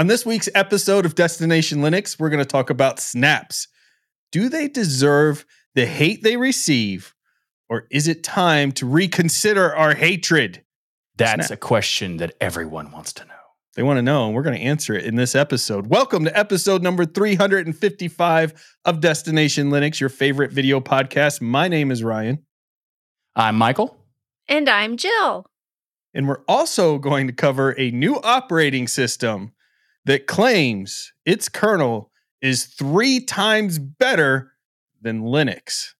On this week's episode of Destination Linux, we're going to talk about snaps. Do they deserve the hate they receive, or is it time to reconsider our hatred? That's Snap. a question that everyone wants to know. They want to know, and we're going to answer it in this episode. Welcome to episode number 355 of Destination Linux, your favorite video podcast. My name is Ryan, I'm Michael. And I'm Jill. and we're also going to cover a new operating system that claims its kernel is three times better than Linux.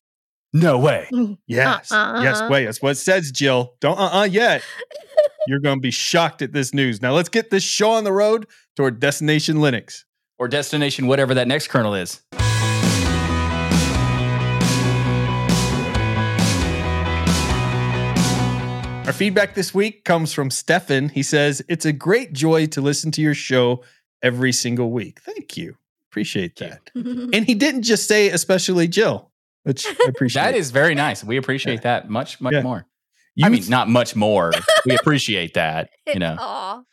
No way. Yes. Uh-uh. Yes, wait. That's what it says, Jill. Don't uh uh yet. You're going to be shocked at this news. Now, let's get this show on the road toward Destination Linux. Or destination, whatever that next kernel is. Our feedback this week comes from Stefan. He says, It's a great joy to listen to your show every single week. Thank you. Appreciate that. And he didn't just say, especially Jill, which I appreciate. That is very nice. We appreciate that much, much Yeah. more. You I mean, th- not much more. we appreciate that. You know,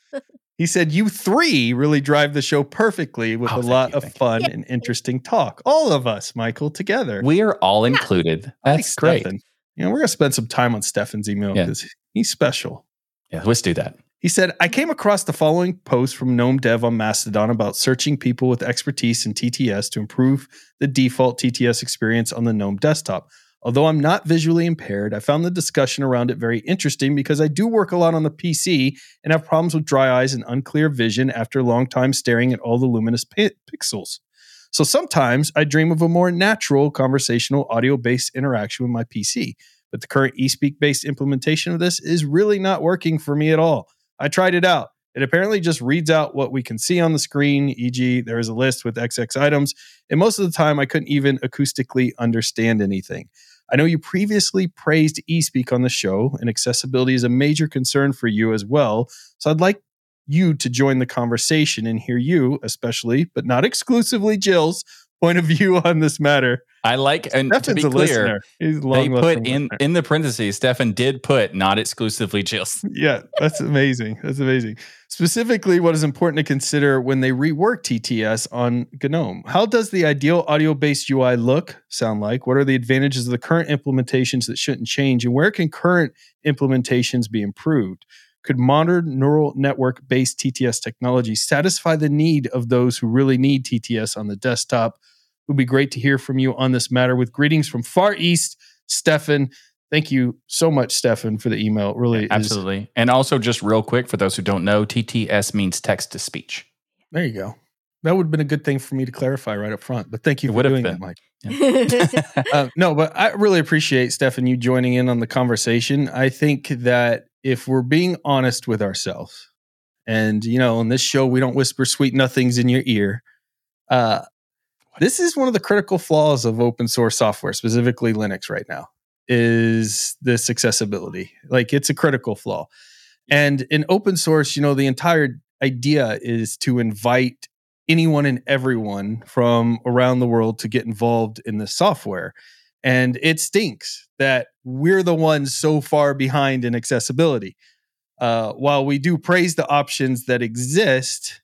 he said, You three really drive the show perfectly with Oh, a lot you, of thank you. fun and interesting talk. All of us, Michael, together. we are all included. I like That's great. Stefan. You know, we're going to spend some time on Stefan's email Yeah. because he's special. Yeah, let's do that. He said, I came across the following post from Gnome Dev on Mastodon about searching people with expertise in TTS to improve the default TTS experience on the Gnome desktop. Although I'm not visually impaired, I found the discussion around it very interesting because I do work a lot on the PC and have problems with dry eyes and unclear vision after a long time staring at all the luminous pi- pixels. So sometimes I dream of a more natural conversational audio based interaction with my PC. But the current eSpeak based implementation of this is really not working for me at all. I tried it out. It apparently just reads out what we can see on the screen, e.g., there is a list with XX items, and most of the time I couldn't even acoustically understand anything. I know you previously praised eSpeak on the show, and accessibility is a major concern for you as well. So I'd like you to join the conversation and hear you, especially, but not exclusively Jill's point of view on this matter. I like, and to be clear. He's they put listener. in in the parentheses, Stefan did put not exclusively Jill's. yeah, that's amazing. That's amazing. Specifically, what is important to consider when they rework TTS on GNOME? How does the ideal audio based UI look, sound like? What are the advantages of the current implementations that shouldn't change? And where can current implementations be improved? Could modern neural network based TTS technology satisfy the need of those who really need TTS on the desktop? It would be great to hear from you on this matter. With greetings from Far East, Stefan. Thank you so much, Stefan, for the email. It really is Absolutely. And also, just real quick, for those who don't know, TTS means text to speech. There you go. That would have been a good thing for me to clarify right up front. But thank you It for doing been. that, Mike. Uh, no, but I really appreciate Stefan you joining in on the conversation. I think that if we're being honest with ourselves, and you know, on this show we don't whisper sweet nothings in your ear. Uh, this is one of the critical flaws of open source software, specifically Linux, right now, is this accessibility. Like it's a critical flaw. And in open source, you know, the entire idea is to invite anyone and everyone from around the world to get involved in the software. And it stinks that we're the ones so far behind in accessibility. Uh, while we do praise the options that exist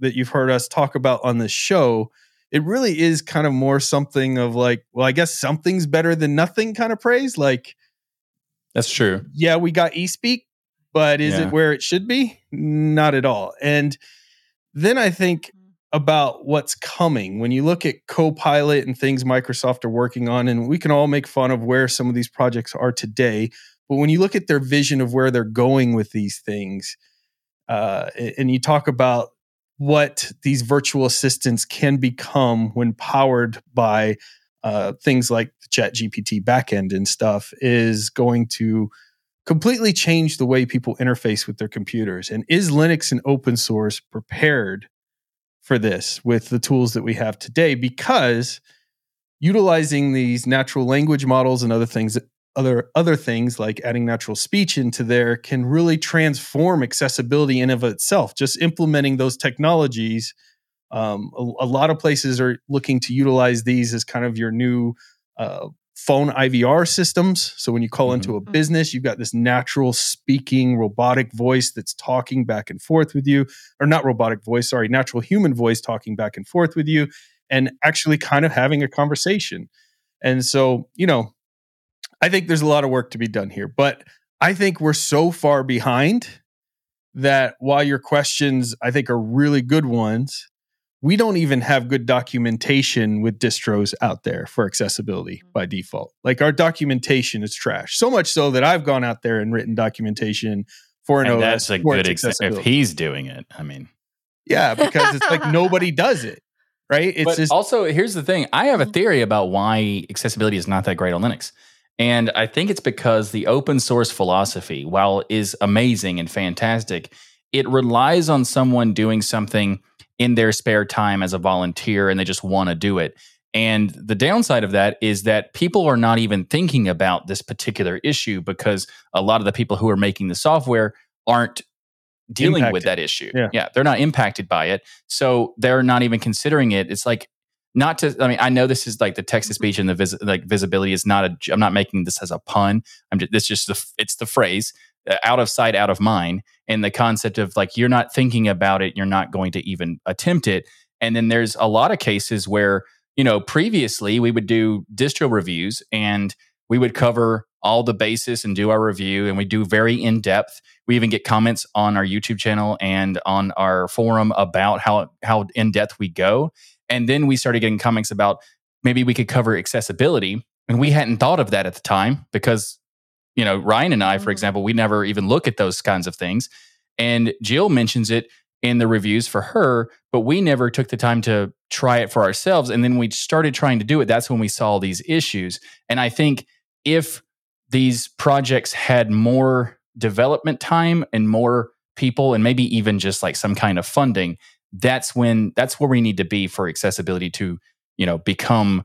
that you've heard us talk about on the show, it really is kind of more something of like, well, I guess something's better than nothing kind of praise. Like, That's true. yeah, we got eSpeak, but is Yeah. it where it should be? Not at all. And then I think about what's coming when you look at Copilot and things Microsoft are working on, and we can all make fun of where some of these projects are today. But when you look at their vision of where they're going with these things, uh, and you talk about what these virtual assistants can become when powered by uh, things like the Chat GPT backend and stuff, is going to completely change the way people interface with their computers. And is Linux and open source prepared for this with the tools that we have today? Because utilizing these natural language models and other things other other things like adding natural speech into there can really transform accessibility in of itself just implementing those technologies um, a, a lot of places are looking to utilize these as kind of your new uh, phone IVR systems. So when you call Mhm. into a business, you've got this natural speaking robotic voice that's talking back and forth with you, or not robotic voice, sorry, natural human voice talking back and forth with you and actually kind of having a conversation. And so, you know, I think there's a lot of work to be done here, but I think we're so far behind that while your questions I think are really good ones, we don't even have good documentation with distros out there for accessibility by default. Like our documentation is trash. So much so that I've gone out there and written documentation for an And OS that's a for good its example. If he's doing it, I mean. yeah, because it's like nobody does it, right? It's but just also, here's the thing I have a mm-hmm. theory about why accessibility is not that great on Linux. And I think it's because the open source philosophy, while is amazing and fantastic, it relies on someone doing something in their spare time as a volunteer and they just want to do it. And the downside of that is that people are not even thinking about this particular issue because a lot of the people who are making the software aren't dealing with that issue. Yeah. they're not impacted by it. So they're not even considering it. It's like not to I mean, I know this is like the text to mm-hmm. speech and the vis- like visibility is not a I'm not making this as a pun. I'm just this just the it's the phrase Uh, out of sight out of mind and the concept of like you're not thinking about it, you're not going to even attempt it. And then there's a lot of cases where, you know, previously we would do distro reviews and we would cover all the basis and do our review and we do very in depth. We even get comments on our YouTube channel and on our forum about how how in depth we go. And then we started getting comments about maybe we could cover accessibility and we hadn't thought of that at the time because you know, Ryan and I for Mhm. example, we never even look at those kinds of things. And Jill mentions it in the reviews for her, but we never took the time to try it for ourselves. And then we started trying to do it. That's when we saw these issues. And I think if these projects had more development time and more people, and maybe even just like some kind of funding, that's when that's where we need to be for accessibility to, you know, become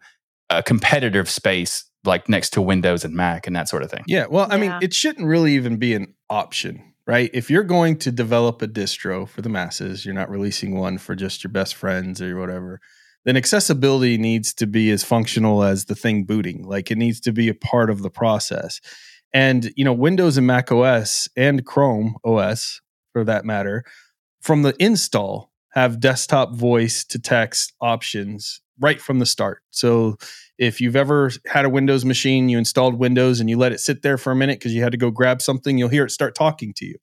a competitive space like next to Windows and Mac and that sort of thing. Yeah, well, I mean, it shouldn't really even be an option, right? If you're going to develop a distro for the masses, you're not releasing one for just your best friends or whatever, then accessibility needs to be as functional as the thing booting. Like it needs to be a part of the process. And, you know, Windows and Mac OS and Chrome OS, for that matter, from the install have desktop voice to text options right from the start. So if you've ever had a Windows machine, you installed Windows and you let it sit there for a minute because you had to go grab something, you'll hear it start talking to you.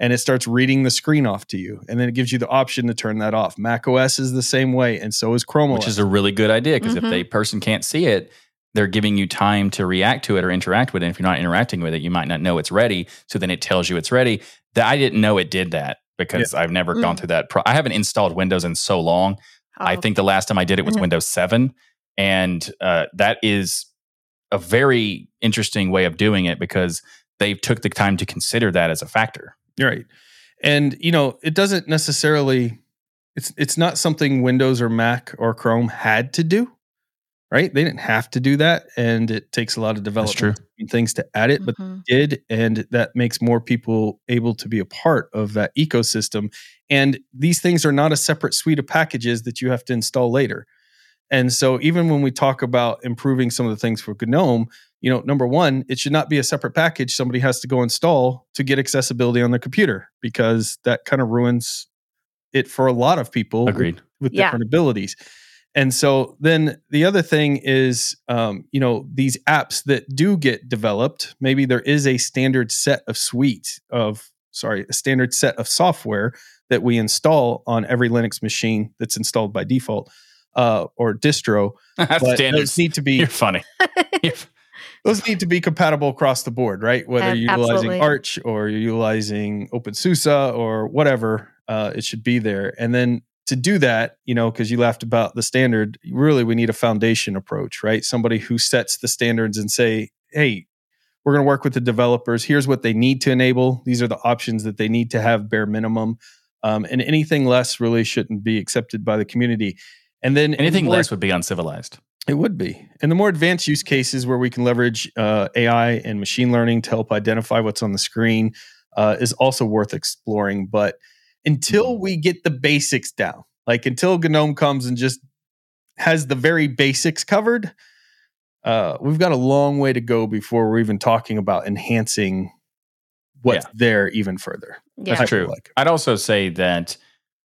And it starts reading the screen off to you. And then it gives you the option to turn that off. Mac OS is the same way, and so is Chrome which OS. is a really good idea because Mhm. if a person can't see it, they're giving you time to react to it or interact with it. And if you're not interacting with it, you might not know it's ready. So then it tells you it's ready. That I didn't know it did that because I've never gone Mm. through that. Pro- I haven't installed Windows in so long. I Oh, think the last time I did it was Mhm. Windows 7. And uh, that is a very interesting way of doing it because they took the time to consider that as a factor. You're right. And you know, it doesn't necessarily it's it's not something Windows or Mac or Chrome had to do. Right? They didn't have to do that. And it takes a lot of development and things to add it, but mhm. did and that makes more people able to be a part of that ecosystem and these things are not a separate suite of packages that you have to install later and so even when we talk about improving some of the things for gnome you know number one it should not be a separate package somebody has to go install to get accessibility on their computer because that kind of ruins it for a lot of people with- Agreed. with Yeah. different abilities. And so then the other thing is, um, you know, these apps that do get developed, maybe there is a standard set of suite of, sorry, a standard set of software that we install on every Linux machine that's installed by default uh, or distro. But Standards. those need to be You're funny. Those need to be compatible across the board, right? Whether you're utilizing absolutely. Arch or you're utilizing OpenSUSE or whatever, uh, it should be there. And then to do that, you know, because you laughed about the standard, really we need a foundation approach, right? Somebody who sets the standards and say, hey, we're going to work with the developers. Here's what they need to enable. These are the options that they need to have bare minimum. Um, and anything less really shouldn't be accepted by the community. And then Anything more- less would be uncivilized. it would be. And the more advanced use cases where we can leverage uh, AI and machine learning to help identify what's on the screen uh, is also worth exploring. But until we get the basics down, like until GNOME comes and just has the very basics covered, uh, we've got a long way to go before we're even talking about enhancing what's Yeah. there even further. Yeah. That's true. like. I'd also say that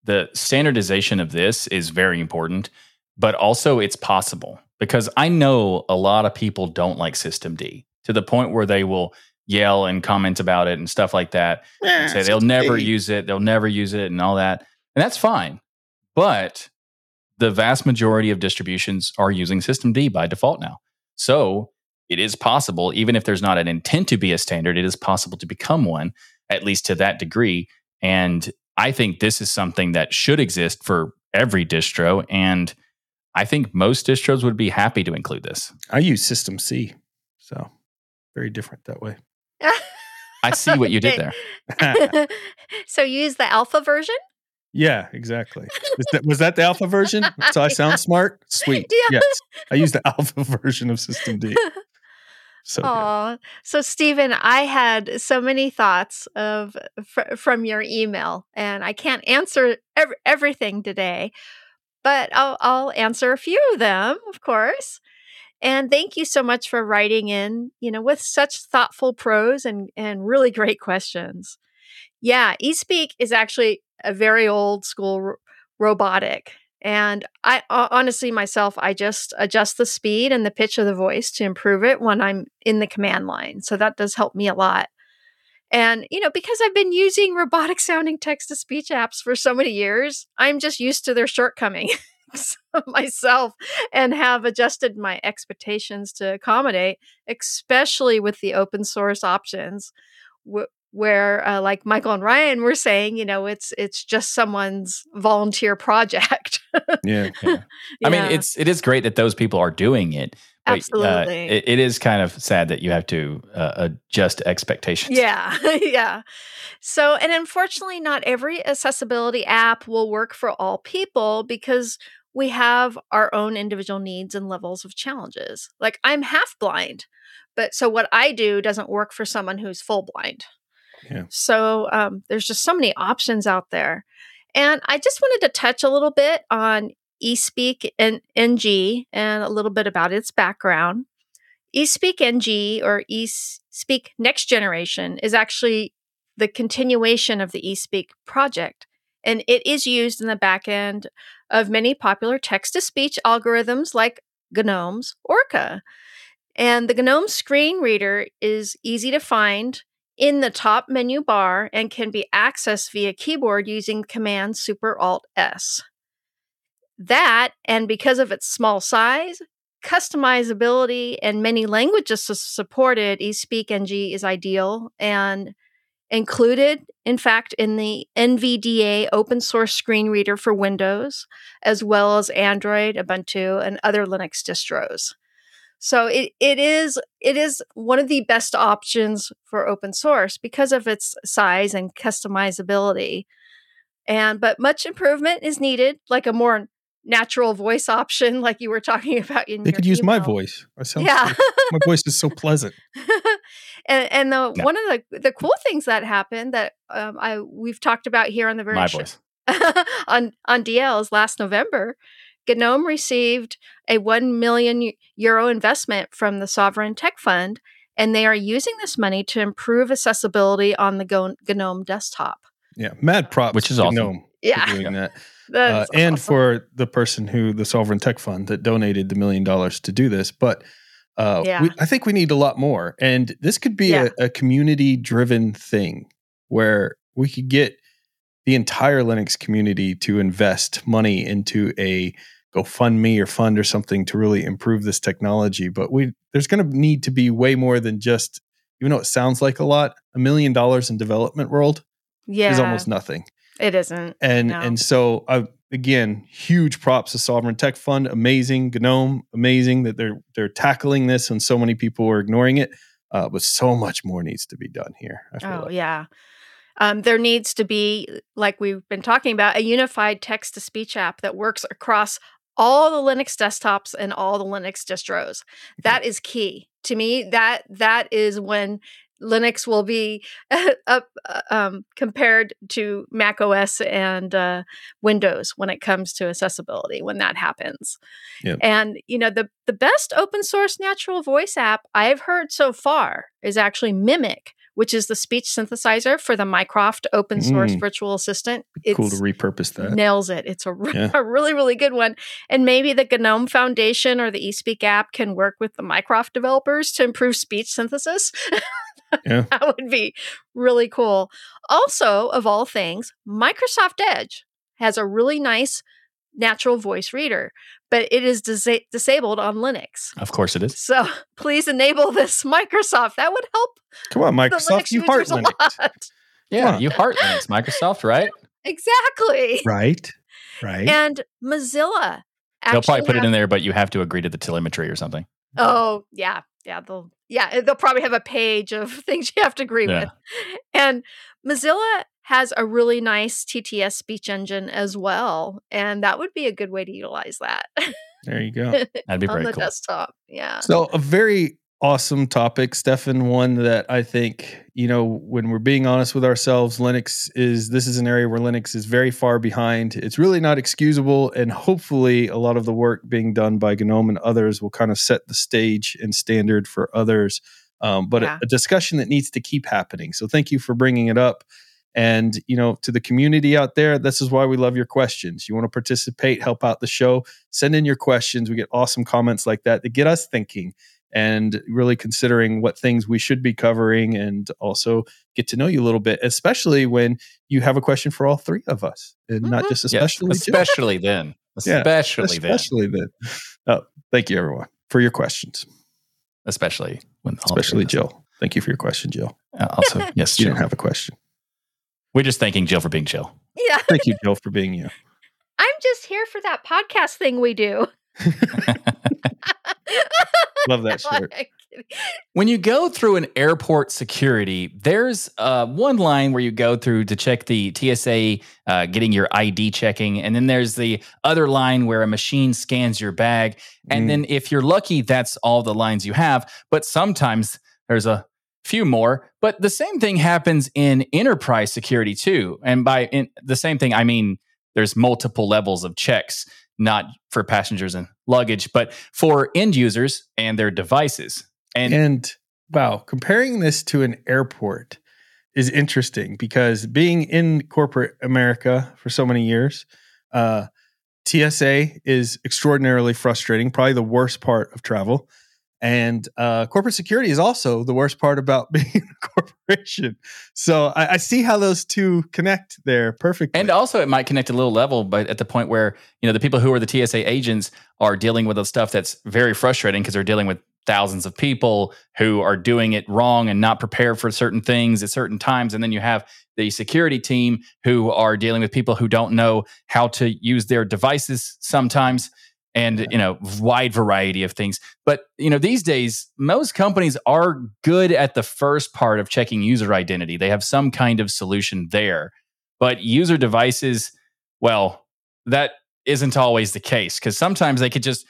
the standardization of this is very important, but also it's possible because I know a lot of people don't like System D to the point where they will yell and comment about it and stuff like that and say they'll never use it, they'll never use it, and all that. And that's fine. But the vast majority of distributions are using System D by default now. So it is possible, even if there's not an intent to be a standard, it is possible to become one, at least to that degree. And I think this is something that should exist for every distro. And I think most distros would be happy to include this. I use System C, so very different that way. I see what you did there. so you use the alpha version? yeah, exactly. Is that, was that the alpha version? So I sound smart? Sweet. Yeah. Yes. I use the alpha version of System D. So good. Aw. So, Stephen, I had so many thoughts of fr- from your email, and I can't answer ev- everything today, but I'll, I'll answer a few of them, of course. And thank you so much for writing in, you know, with such thoughtful prose and and really great questions. Yeah, eSpeak is actually a very old school ro- robotic. And I honestly myself, I just adjust the speed and the pitch of the voice to improve it when I'm in the command line. So that does help me a lot. And, you know, because I've been using robotic sounding text to speech apps for so many years, I'm just used to their shortcomings myself and have adjusted my expectations to accommodate, especially with the open source options. wh- Where, uh, like Michael and Ryan were saying, you know, it's it's just someone's volunteer project. Yeah. I mean, it's it is great that those people are doing it. but, uh, Absolutely. it, it is kind of sad that you have to uh, adjust expectations. Yeah, yeah. So, and unfortunately, not every accessibility app will work for all people because we have our own individual needs and levels of challenges. Like, I'm half blind, but so what I do doesn't work for someone who's full blind. Yeah. So, um, there's just so many options out there. And I just wanted to touch a little bit on eSpeak and NG and a little bit about its background. eSpeak NG or eSpeak Next Generation is actually the continuation of the eSpeak project, and it is used in the back end of many popular text to speech algorithms like GNOME's Orca. And the GNOME screen reader is easy to find in the top menu bar and can be accessed via keyboard using command Super Alt S. That, and because of its small size, customizability, and many languages su- supported, eSpeak NG is ideal and included, in fact, in the NVDA open source screen reader for Windows, as well as Android, Ubuntu, and other Linux distros. So it, it is it is one of the best options for open source because of its size and customizability. And but much improvement is needed, like a more natural voice option, like you were talking about in They could use my voice. I sound Yeah. so- my voice is so pleasant. and and the Yeah. one of the the cool things that happened that um, I we've talked about here on the very show- on on DLs last November, GNOME received a one million euro investment from the Sovereign Tech Fund, and they are using this money to improve accessibility on the GNOME desktop. Yeah. Mad props. Which is awesome. GNOME for Yeah, doing that. Uh, and awesome. for the person who the Sovereign Tech Fund that donated the million dollars to do this. But uh, Yeah. we, I think we need a lot more. And this could be Yeah. a, a community driven thing where we could get the entire Linux community to invest money into a GoFundMe or fund or something to really improve this technology. But we there's going to need to be way more than just, even though it sounds like a lot, a million dollars in development world yeah, is almost nothing it isn't. and No. and so uh, again huge props to sovereign tech fund amazing gnome amazing that they're they're tackling this and so many people are ignoring it uh, but so much more needs to be done here I feel Oh like. yeah. Um, there needs to be, like we've been talking about, a unified text to speech app that works across all the Linux desktops and all the Linux distros. That is key to me. That that is when Linux will be up, uh, um, compared to Mac OS and uh, Windows when it comes to accessibility when that happens. And you know the the best open source natural voice app I've heard so far is actually Mimic, which is the speech synthesizer for the Mycroft open source Mm. virtual assistant. cool to repurpose that. nails it. It's a, Yeah. a really, really good one. And maybe the GNOME Foundation or the eSpeak app can work with the Mycroft developers to improve speech synthesis. Yeah. that would be really cool. Also, of all things, Microsoft Edge has a really nice natural voice reader, but it is disa- disabled on Linux. Of course it is. So please enable this, Microsoft. That would help Come on, Microsoft, you heart users Linux. lot. Yeah, you heart Linux, Microsoft, right? Exactly. Right. Right. And Mozilla. They'll probably actually put it in there, but you have to agree to the telemetry or something. Oh, yeah. Yeah, they'll yeah, eh, they'll probably have a page of things you have to agree Yeah. with. And Mozilla has a really nice TTS speech engine as well, and that would be a good way to utilize that there you go. That'd be on the cool. desktop. Yeah. So a very awesome topic, Stefan. One that I think you know when we're being honest with ourselves, Linux is this is an area where Linux is very far behind. It's really not excusable, and hopefully, a lot of the work being done by GNOME and others will kind of set the stage and standard for others. Um, but Yeah. a, a discussion that needs to keep happening. So thank you for bringing it up. And you know, to the community out there, this is why we love your questions. You want to participate, help out the show, send in your questions. We get awesome comments like that that get us thinking and really considering what things we should be covering and also get to know you a little bit, especially when you have a question for all three of us and not Mhm. just Yes, especially Jill. especially then. Yeah, Especially then. especially then. Oh, thank you everyone for your questions, Especially when especially three of us- Jill. Thank you for your question, Jill. Uh, Also, yes, You Jill. don't have a question. We're just thanking Jill for being Jill. Yeah. Thank you, Jill, for being you. I'm just here for that podcast thing we do. Love that No, shirt. When you go through an airport security, there's uh, one line where you go through to check the TSA uh, getting your ID checking. And then there's the other line where a machine scans your bag. And Mm. then if you're lucky, that's all the lines you have. But sometimes there's a few more. But the same thing happens in enterprise security too. And by in, the same thing, I mean there's multiple levels of checks, not for passengers and luggage, but for end users and their devices. And, And wow, comparing this to an airport is interesting because being in corporate America for so many years, uh, TSA is extraordinarily frustrating, probably the worst part of travel. And uh, corporate security is also the worst part about being a corporation. So I, I see how those two connect there perfectly. And also, it might connect a little level, but at the point where you know the people who are the TSA agents are dealing with the stuff that's very frustrating because they're dealing with thousands of people who are doing it wrong and not prepared for certain things at certain times, and then you have the security team who are dealing with people who don't know how to use their devices sometimes and you know wide variety of things. But you know these days most companies are good at the first part of checking user identity. They have some kind of solution there. But user devices well that isn't always the case because sometimes they could just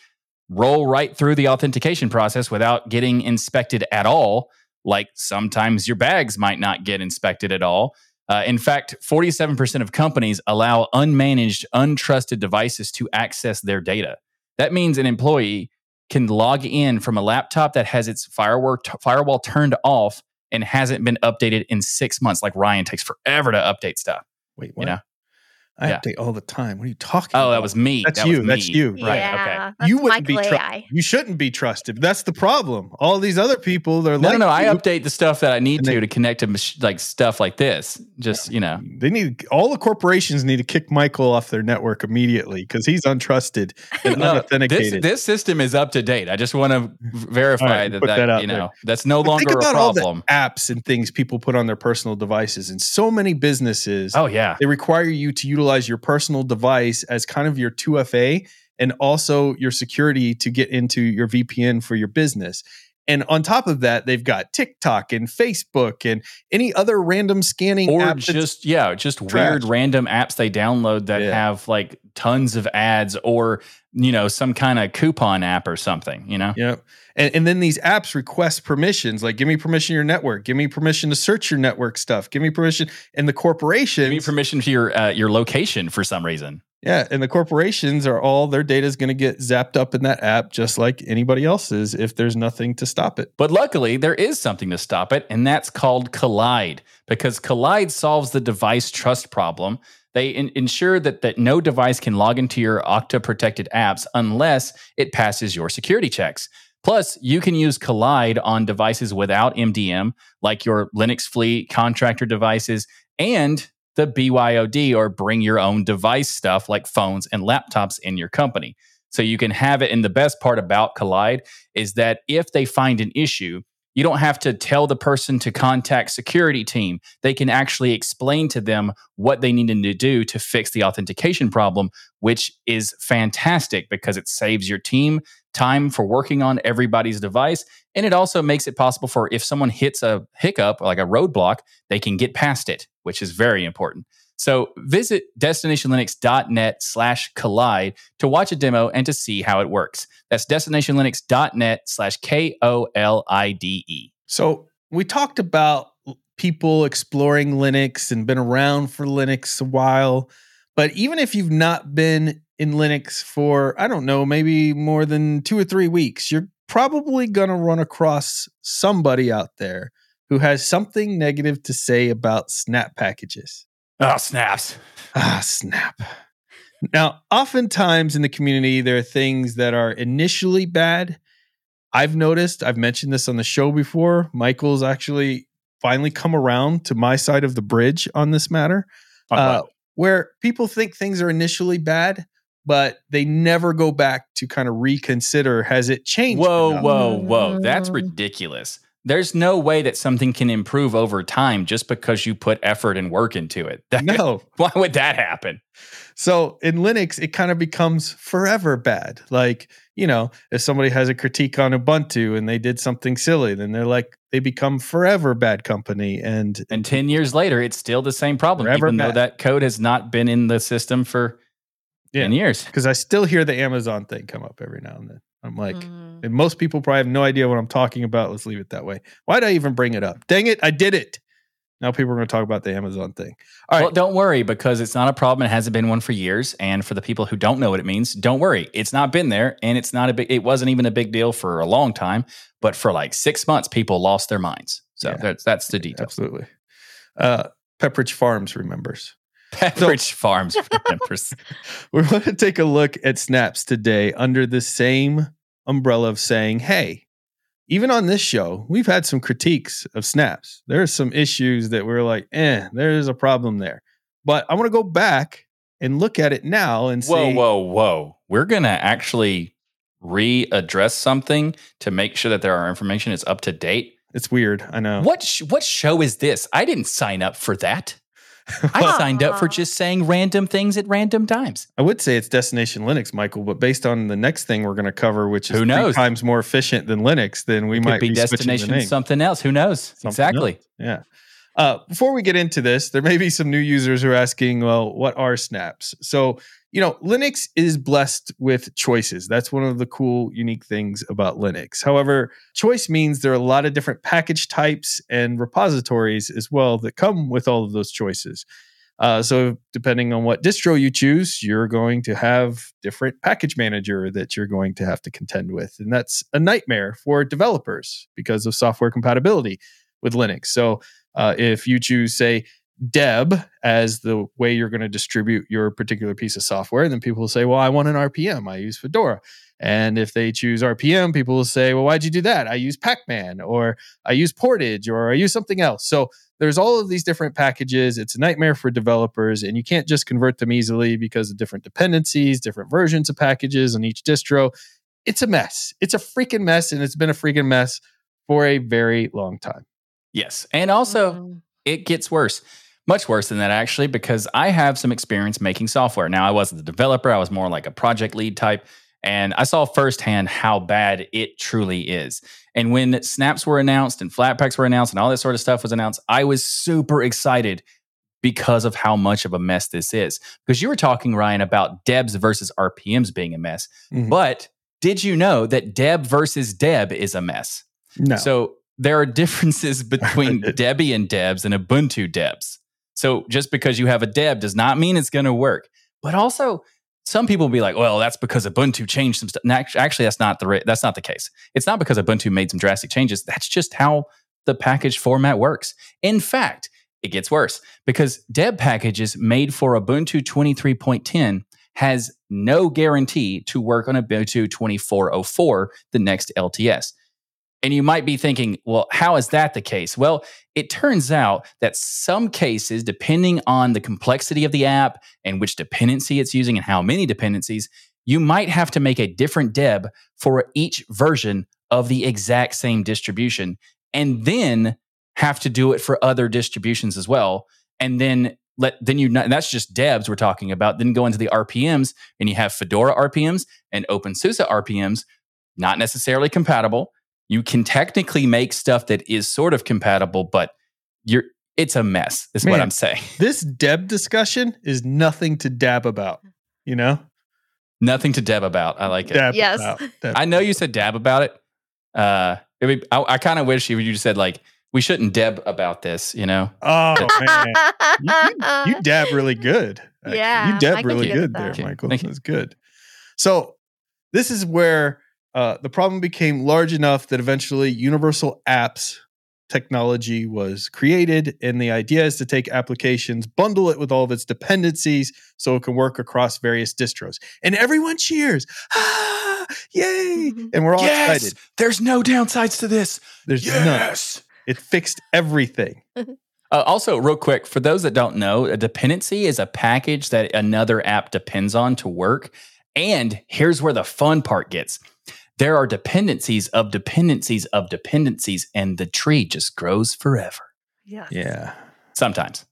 roll right through the authentication process without getting inspected at all. Like sometimes your bags might not get inspected at all. Uh, in fact 47% of companies allow unmanaged untrusted devices to access their data that means an employee can log in from a laptop that has its firewall firewall turned off and hasn't been updated in six months. Like Ryan takes forever to update stuff. Wait, you what? know? I Yeah. update all the time. What are you talking oh, about? Oh, about? that was me. That's That you. was That's you. Right. yeah, Okay. that's you wouldn't be tru- AI. you shouldn't be trusted. That's the problem. All these other people, they're No, like no, no. I update the stuff that I need And to they- to connect to mach- like stuff like this. Just you know, They need all the corporations need to kick Michael off their network immediately because he's untrusted and No, this unauthenticated. this system is up to date. I just want to verify All right, that, that, that out you there. know that's no But longer think a about all problem. the apps and things people put on their personal devices, and so many businesses Oh yeah, they require you to utilize your personal device as kind of your 2FA and also your security to get into your VPN for your business. And on top of that, they've got TikTok and Facebook and any other random scanning or just yeah, just trash. weird random apps they download that Yeah. have like tons of ads or you know some kind of coupon app or something. You know, Yeah. And, and then these apps request permissions like give me permission to your network, give me permission to search your network stuff, give me permission. And the corporations, give me permission to your uh, your location for some reason. yeah, and the corporations are all their data is going to get zapped up in that app just like anybody else's if there's nothing to stop it. But luckily, there is something to stop it, and that's called Kolide, because Kolide solves the device trust problem. They in- ensure that, that no device can log into your Okta protected apps unless it passes your security checks. Plus, you can use Kolide on devices without MDM, like your Linux fleet, contractor devices, and the BYOD or bring your own device stuff like phones and laptops in your company. So you can have it. And the best part about Kolide is that if they find an issue, you don't have to tell the person to contact security team. They can actually explain to them what they need to do to fix the authentication problem, which is fantastic because it saves your team time for working on everybody's device. And it also makes it possible for if someone hits a hiccup, like a roadblock, they can get past it, which is very important. So visit destinationlinux.net slash kolide to watch a demo and to see how it works. That's destinationlinux.net slash K O L I D E. So we talked about people exploring Linux and been around for Linux a while. But even if you've not been in Linux for, I don't know, maybe more than two or three weeks, you're probably going to run across somebody out there who has something negative to say about snap packages. Oh, snaps. Ah, snap. Now, oftentimes in the community, there are things that are initially bad. I've noticed, I've mentioned this on the show before. Michael's actually finally come around to my side of the bridge on this matter, uh, where people think things are initially bad, but they never go back to kind of reconsider has it changed? Whoa, whoa, whoa. That's ridiculous. There's no way that something can improve over time just because you put effort and work into it. That- No. Why would that happen? So in Linux, it kind of becomes forever bad. Like, you know, if somebody has a critique on Ubuntu and they did something silly, then they're like, they become forever bad company. And And 10 years later, it's still the same problem, Forever even though that code has not been in the system for Yeah. 10 years. because I still hear the Amazon thing come up every now and then. I'm like, Mm. and most people probably have no idea what I'm talking about. Let's leave it that way. Why'd I even bring it up? Dang it, I did it. Now people are going to talk about the Amazon thing. All right. Well, don't worry because it's not a problem. It hasn't been one for years. And for the people who don't know what it means, don't worry. It's not been there, and it's not a big. It wasn't even a big deal for a long time. But for like six months, people lost their minds. So Yeah. that's that's the detail. Absolutely. Uh, Pepperidge Farms remembers. Pepperidge Farms remembers. We want to take a look at snaps today under the same umbrella of saying, hey, even on this show, we've had some critiques of snaps. There are some issues that we're like, eh, there's a problem there. But I want to go back and look at it now and whoa, say, whoa, whoa! We're gonna actually readdress something to make sure that there our information is up to date. it's weird. I know. What sh- what show is this? I didn't sign up for that. I signed up for just saying random things at random times. I would say it's Destination Linux, Michael, but based on the next thing we're going to cover, which is Who knows? three times more efficient than Linux, then we It might could be be switching the destination name. something else. Who knows? Something exactly. Yeah. Uh, before we get into this, there may be some new users who are asking, well, what are snaps? So, you know, Linux is blessed with choices. That's one of the cool, unique things about Linux. However, choice means there are a lot of different package types and repositories as well that come with all of those choices. Uh, so, depending on what distro you choose, you're going to have different package manager that you're going to have to contend with, and that's a nightmare for developers because of software compatibility with Linux. So, uh, if you choose, say, Deb as the way you're going to distribute your particular piece of software, And then people will say, "Well, I want an RPM. I use Fedora." And if they choose RPM, people will say, "Well, why'd you do that? I use Pacman, or I use Portage, or I use something else." So there's all of these different packages. It's a nightmare for developers, and you can't just convert them easily because of different dependencies, different versions of packages on each distro. It's a mess. It's a freaking mess, and it's been a freaking mess for a very long time. Yes. And also, Mm. it gets worse. Much worse than that, actually, because I have some experience making software. Now, I wasn't the developer, I was more like a project lead type. And I saw firsthand how bad it truly is. And when snaps were announced and Flatpaks were announced and all that sort of stuff was announced, I was super excited because of how much of a mess this is. Because you were talking, Ryan, about Debs versus RPMs being a mess. Mhm. But did you know that Deb versus Deb is a mess? no. So there are differences between. Debian Debs and Ubuntu Debs. So just because you have a Deb does not mean it's going to work. But also, some people will be like, "Well, that's because Ubuntu changed some stuff." Actually, that's not the ra- that's not the case. It's not because Ubuntu made some drastic changes. That's just how the package format works. In fact, it gets worse because Deb packages made for Ubuntu 23.10 has no guarantee to work on Ubuntu 2404, the next LTS. And you might be thinking, well, how is that the case? Well, it turns out that some cases, depending on the complexity of the app and which dependency it's using and how many dependencies, you might have to make a different deb for each version of the exact same distribution and then have to do it for other distributions as well. And then let then you that's just debs we're talking about. Then go into the RPMs and you have Fedora RPMs and OpenSUSE RPMs, not necessarily compatible you can technically make stuff that is sort of compatible, but you're it's a mess, is what I'm saying. this Deb discussion is nothing to dab about. You know, Nothing to deb about. I like it. dab Yes. about. Dab- I know you said dab about it. Uh I, mean, I, I kind of wish you you just said like we shouldn't deb about this, you know. oh man, you, you dab really good. actually. Yeah, you dab really good that. there, Thank. Michael. Thank you. That's good. So this is where uh, the problem became large enough that eventually universal apps technology was created, and the idea is to take applications, bundle it with all of its dependencies, so it can work across various distros. And everyone cheers! Ah, yay! Mhm. And we're all excited. there's no downsides to this. There's none. It fixed everything. Uh, also, real quick, for those that don't know, a dependency is a package that another app depends on to work. And here's where the fun part gets there are dependencies of dependencies of dependencies, and the tree just grows forever. Yeah. Yeah. Sometimes.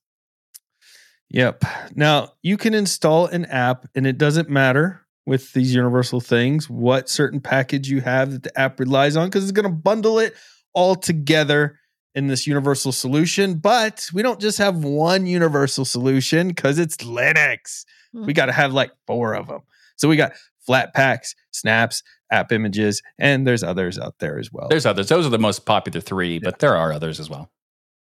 Yep. Now you can install an app, and it doesn't matter with these universal things what certain package you have that the app relies on because it's going to bundle it all together in this universal solution. But we don't just have one universal solution because it's Linux. We mm-hmm. got to have like four of them. So we got Flatpaks, snaps, AppImages, and there's others out there as well. There's others. Those are the most popular three, but there are others as well.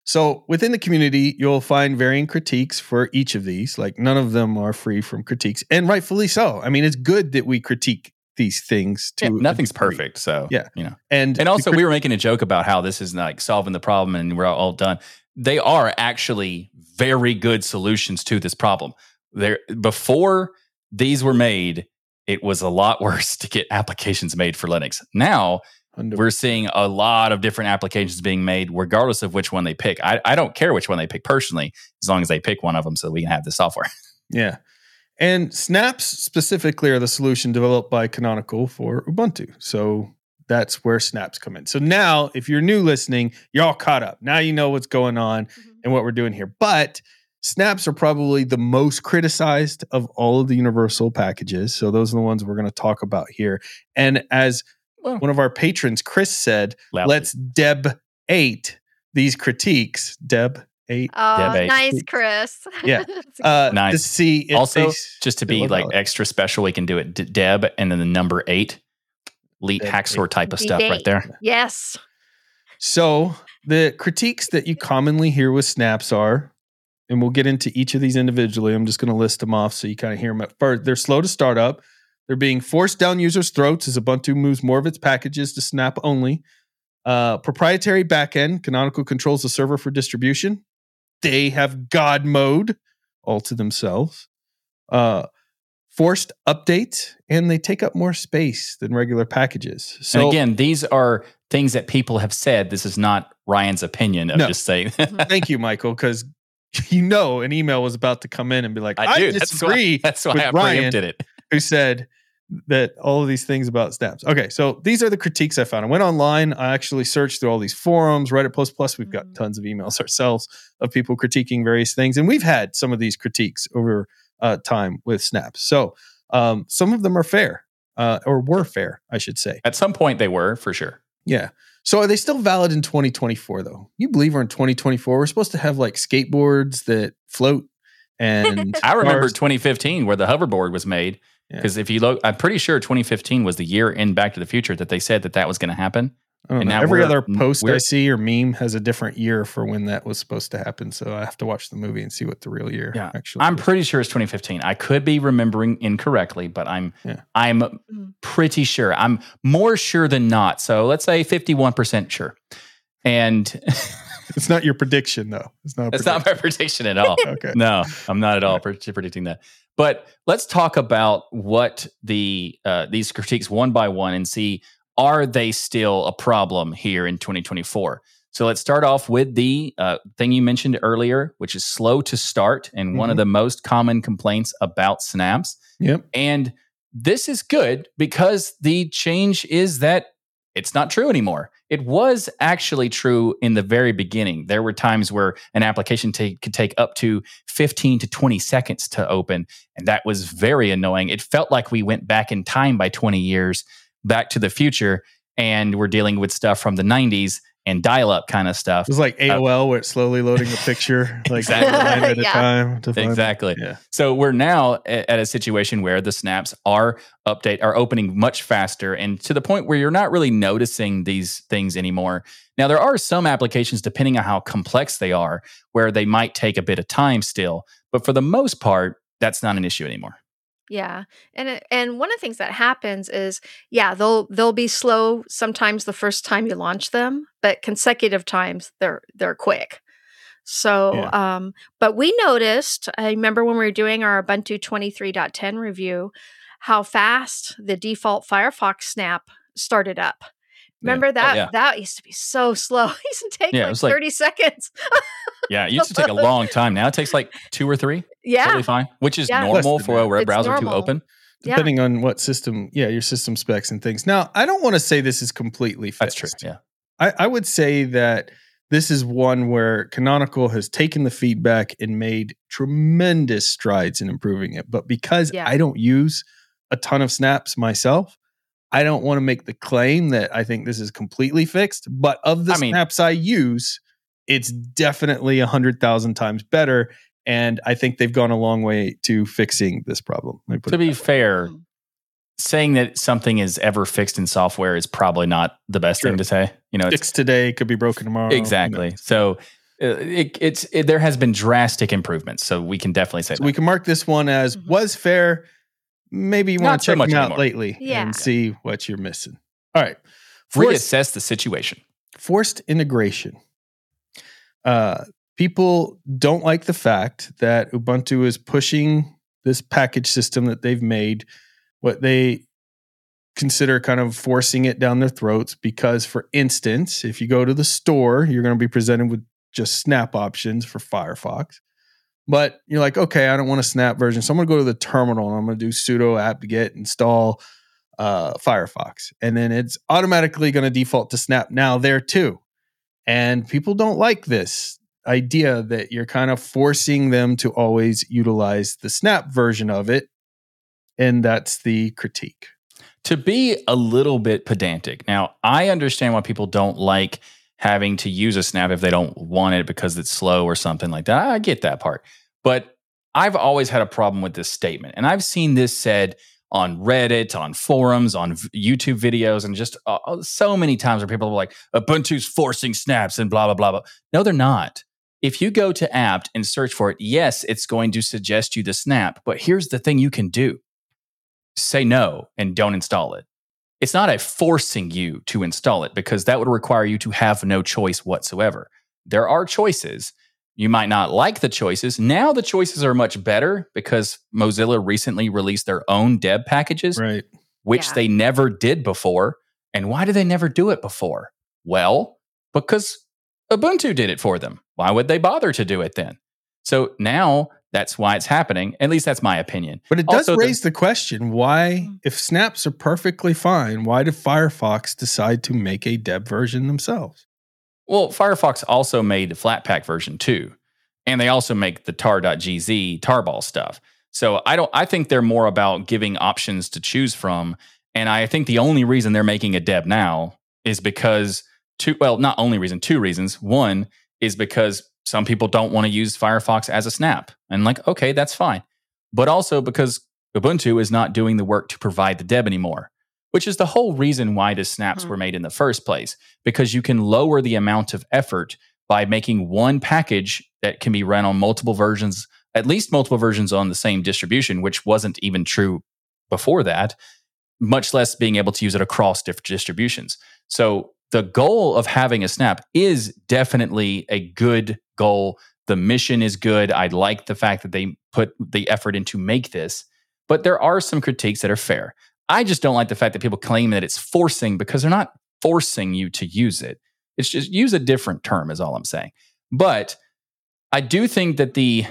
So within the community, you'll find varying critiques for each of these. Like none of them are free from critiques, and rightfully so. I mean, it's good that we critique these things to Yeah, nothing's perfect. So, Yeah. you know. And And also, the we were making a joke about how this is like solving the problem and we're all done. They are actually very good solutions to this problem. There, before these were made, it was a lot worse to get applications made for Linux. Now crit- we're seeing a lot of different applications being made, regardless of which one they pick. I, I don't care which one they pick personally, as long as they pick one of them so we can have the software. yeah. And snaps specifically are the solution developed by Canonical for Ubuntu. So that's where snaps come in. So now, if you're new listening, you're all caught up. Now you know what's going on. Mhm. and what we're doing here. But snaps are probably the most criticized of all of the universal packages. So those are the ones we're going to talk about here. And as Well- one of our patrons, Chris said, Loudly. let's Deb eight these critiques. Deb eight. Oh, Debate. nice, Chris. Yeah. That's a good Uh, one. To Nice. see if Also, they- just to be like valid. extra special, we can do it D- Deb and then the number eight, elite Deb hacksaw eight. type of stuff right Debate. there. yes. So the critiques that you commonly hear with snaps are, and we'll get into each of these individually. I'm just going to list them off so you kind of hear them at first. They're slow to start up. They're being forced down users' throats as Ubuntu moves more of its packages to Snap only. Uh, proprietary backend, Canonical controls the server for distribution. They have God mode all to themselves. Uh, forced updates, and they take up more space than regular packages. So and again, these are things that people have said. This is not Ryan's opinion of No. just saying. thank you, Michael, because you know an email was about to come in and be like, I, I do. That's disagree. why, that's why with I Ryan. preempted it. Who said that all of these things about snaps? Okay, so these are the critiques I found. I went online. I actually searched through all these forums, Reddit plus plus. We've got Mhm. tons of emails ourselves of people critiquing various things, and we've had some of these critiques over uh, time with snaps. So um, some of them are fair. uh, or were fair, I should say. At some point, they were for sure. Yeah. So are they still valid in 2024 though? You believe we're in 2024? We're supposed to have like skateboards that float and I remember 2015 where the hoverboard was made. Yeah. Because if you look, I'm pretty sure 2015 was the year in Back to the Future that they said that that was going to happen. I don't and know. now Every other post I see or meme has a different year for when that was supposed to happen. So I have to watch the movie and see what the real year Yeah. actually I'm is. pretty sure it's 2015. I could be remembering incorrectly, but I'm Yeah. I'm Mm. pretty sure. I'm more sure than not. So let's say 51% sure. And It's not your prediction though. It's not. a that's not my prediction at all. okay. no, I'm not at all pre- predicting that. But let's talk about what the uh, these critiques one by one and see are they still a problem here in 2024. So let's start off with the uh, thing you mentioned earlier, which is slow to start, and one of Mhm. the most common complaints about snaps. Yep. And this is good because the change is that it's not true anymore. It was actually true in the very beginning. There were times where an application take, could take up to 15 to 20 seconds to open, and that was very annoying. It felt like we went back in time by 20 years, back to the future, and we're dealing with stuff from the 90s and dial up kind of stuff. It was like uh, AOL where it's slowly loading a picture, like Exactly. one line at a time. To find Exactly. Yeah. So we're now a- at a situation where the snaps are update are opening much faster and to the point where you're not really noticing these things anymore. Now there are some applications depending on how complex they are where they might take a bit of time still, but for the most part that's not an issue anymore. Yeah. And it- and one of the things that happens is yeah, they'll they'll be slow sometimes the first time you launch them, but consecutive times they're they're quick. So um but we noticed, I remember when we were doing our Ubuntu 23.10 review how fast the default Firefox snap started up. Remember that yeah. that used to be so slow. It used to take Yeah, it like was like- 30 seconds. Yeah, it used to take a long time. Now it takes like 2 or 3. yeah. Totally fine, which is Yeah. normal for a web It's browser normal. to open. Yeah. Depending on what system, yeah, your system specs and things. Now, I don't want to say this is completely fixed. That's true. Yeah. I, I would say that this is one where Canonical has taken the feedback and made tremendous strides in improving it. But because Yeah. I don't use a ton of snaps myself, I don't want to make the claim that I think this is completely fixed. But of the I mean- snaps I use, it's definitely a hundred thousand times better. And I think they've gone a long way to fixing this problem. Let me put To be that way. fair, Mm. saying that something is ever fixed in software is probably not the best True. thing to say. You know, it's fixed today could be broken tomorrow. you know. exactly. So uh, it, it's it, there has been drastic improvements. So we can definitely say So that. we can mark this one as Mhm. was fair. Maybe you want Not to so check much them out anymore. lately Yeah. and see what you're missing. All right. Forced, reassess the situation. forced integration. Uh, people don't like the fact that Ubuntu is pushing this package system that they've made, what they consider kind of forcing it down their throats. Because, for instance, if you go to the store, you're going to be presented with just snap options for Firefox. But you're like, okay, I don't want a snap version. So I'm going to go to the terminal and I'm going to do sudo apt-get install uh, Firefox. And then it's automatically going to default to snap now there too. And people don't like this idea that you're kind of forcing them to always utilize the snap version of it. And that's the critique. To be a little bit pedantic. Now, I understand why people don't like having to use a snap if they don't want it because it's slow or something like that. I get that part. But I've always had a problem with this statement. And I've seen this said on Reddit, on forums, on YouTube videos, and just uh, uh, so many times where people are like, Ubuntu's forcing snaps and blah, blah, blah, blah. No, they're not. If you go to apt and search for it, yes, it's going to suggest you the snap. But here's the thing you can do say no and don't install it. It's not a forcing you to install it because that would require you to have no choice whatsoever. There are choices. You might not like the choices. Now the choices are much better because Mozilla recently released their own deb packages, Right. which Yeah. they never did before. And why did they never do it before? Well, because Ubuntu did it for them. Why would they bother to do it then? So now that's why it's happening. At least that's my opinion. But it does Also, raise the, question why, Mm. if snaps are perfectly fine, why did Firefox decide to make a deb version themselves? Well, Firefox also made the Flatpak version too, and they also make the tar.gz tarball stuff. So I don't. I think they're more about giving options to choose from And I think the only reason they're making a deb now is because two well, not only reason, two reasons. One is because some people don't want to use Firefox as a snap. And like, okay, that's fine. But also because Ubuntu is not doing the work to provide the deb anymore, which is the whole reason why the snaps Mhm. were made in the first place, because you can lower the amount of effort by making one package that can be run on multiple versions, at least multiple versions on the same distribution, which wasn't even true before that, much less being able to use it across different distributions. So the goal of having a snap is definitely a good goal. The mission is good. I like the fact that they put the effort into make this, but there are some critiques that are fair. I just don't like the fact that people claim that it's forcing because they're not forcing you to use it. It's just use a different term, is all I'm saying. But I do think that the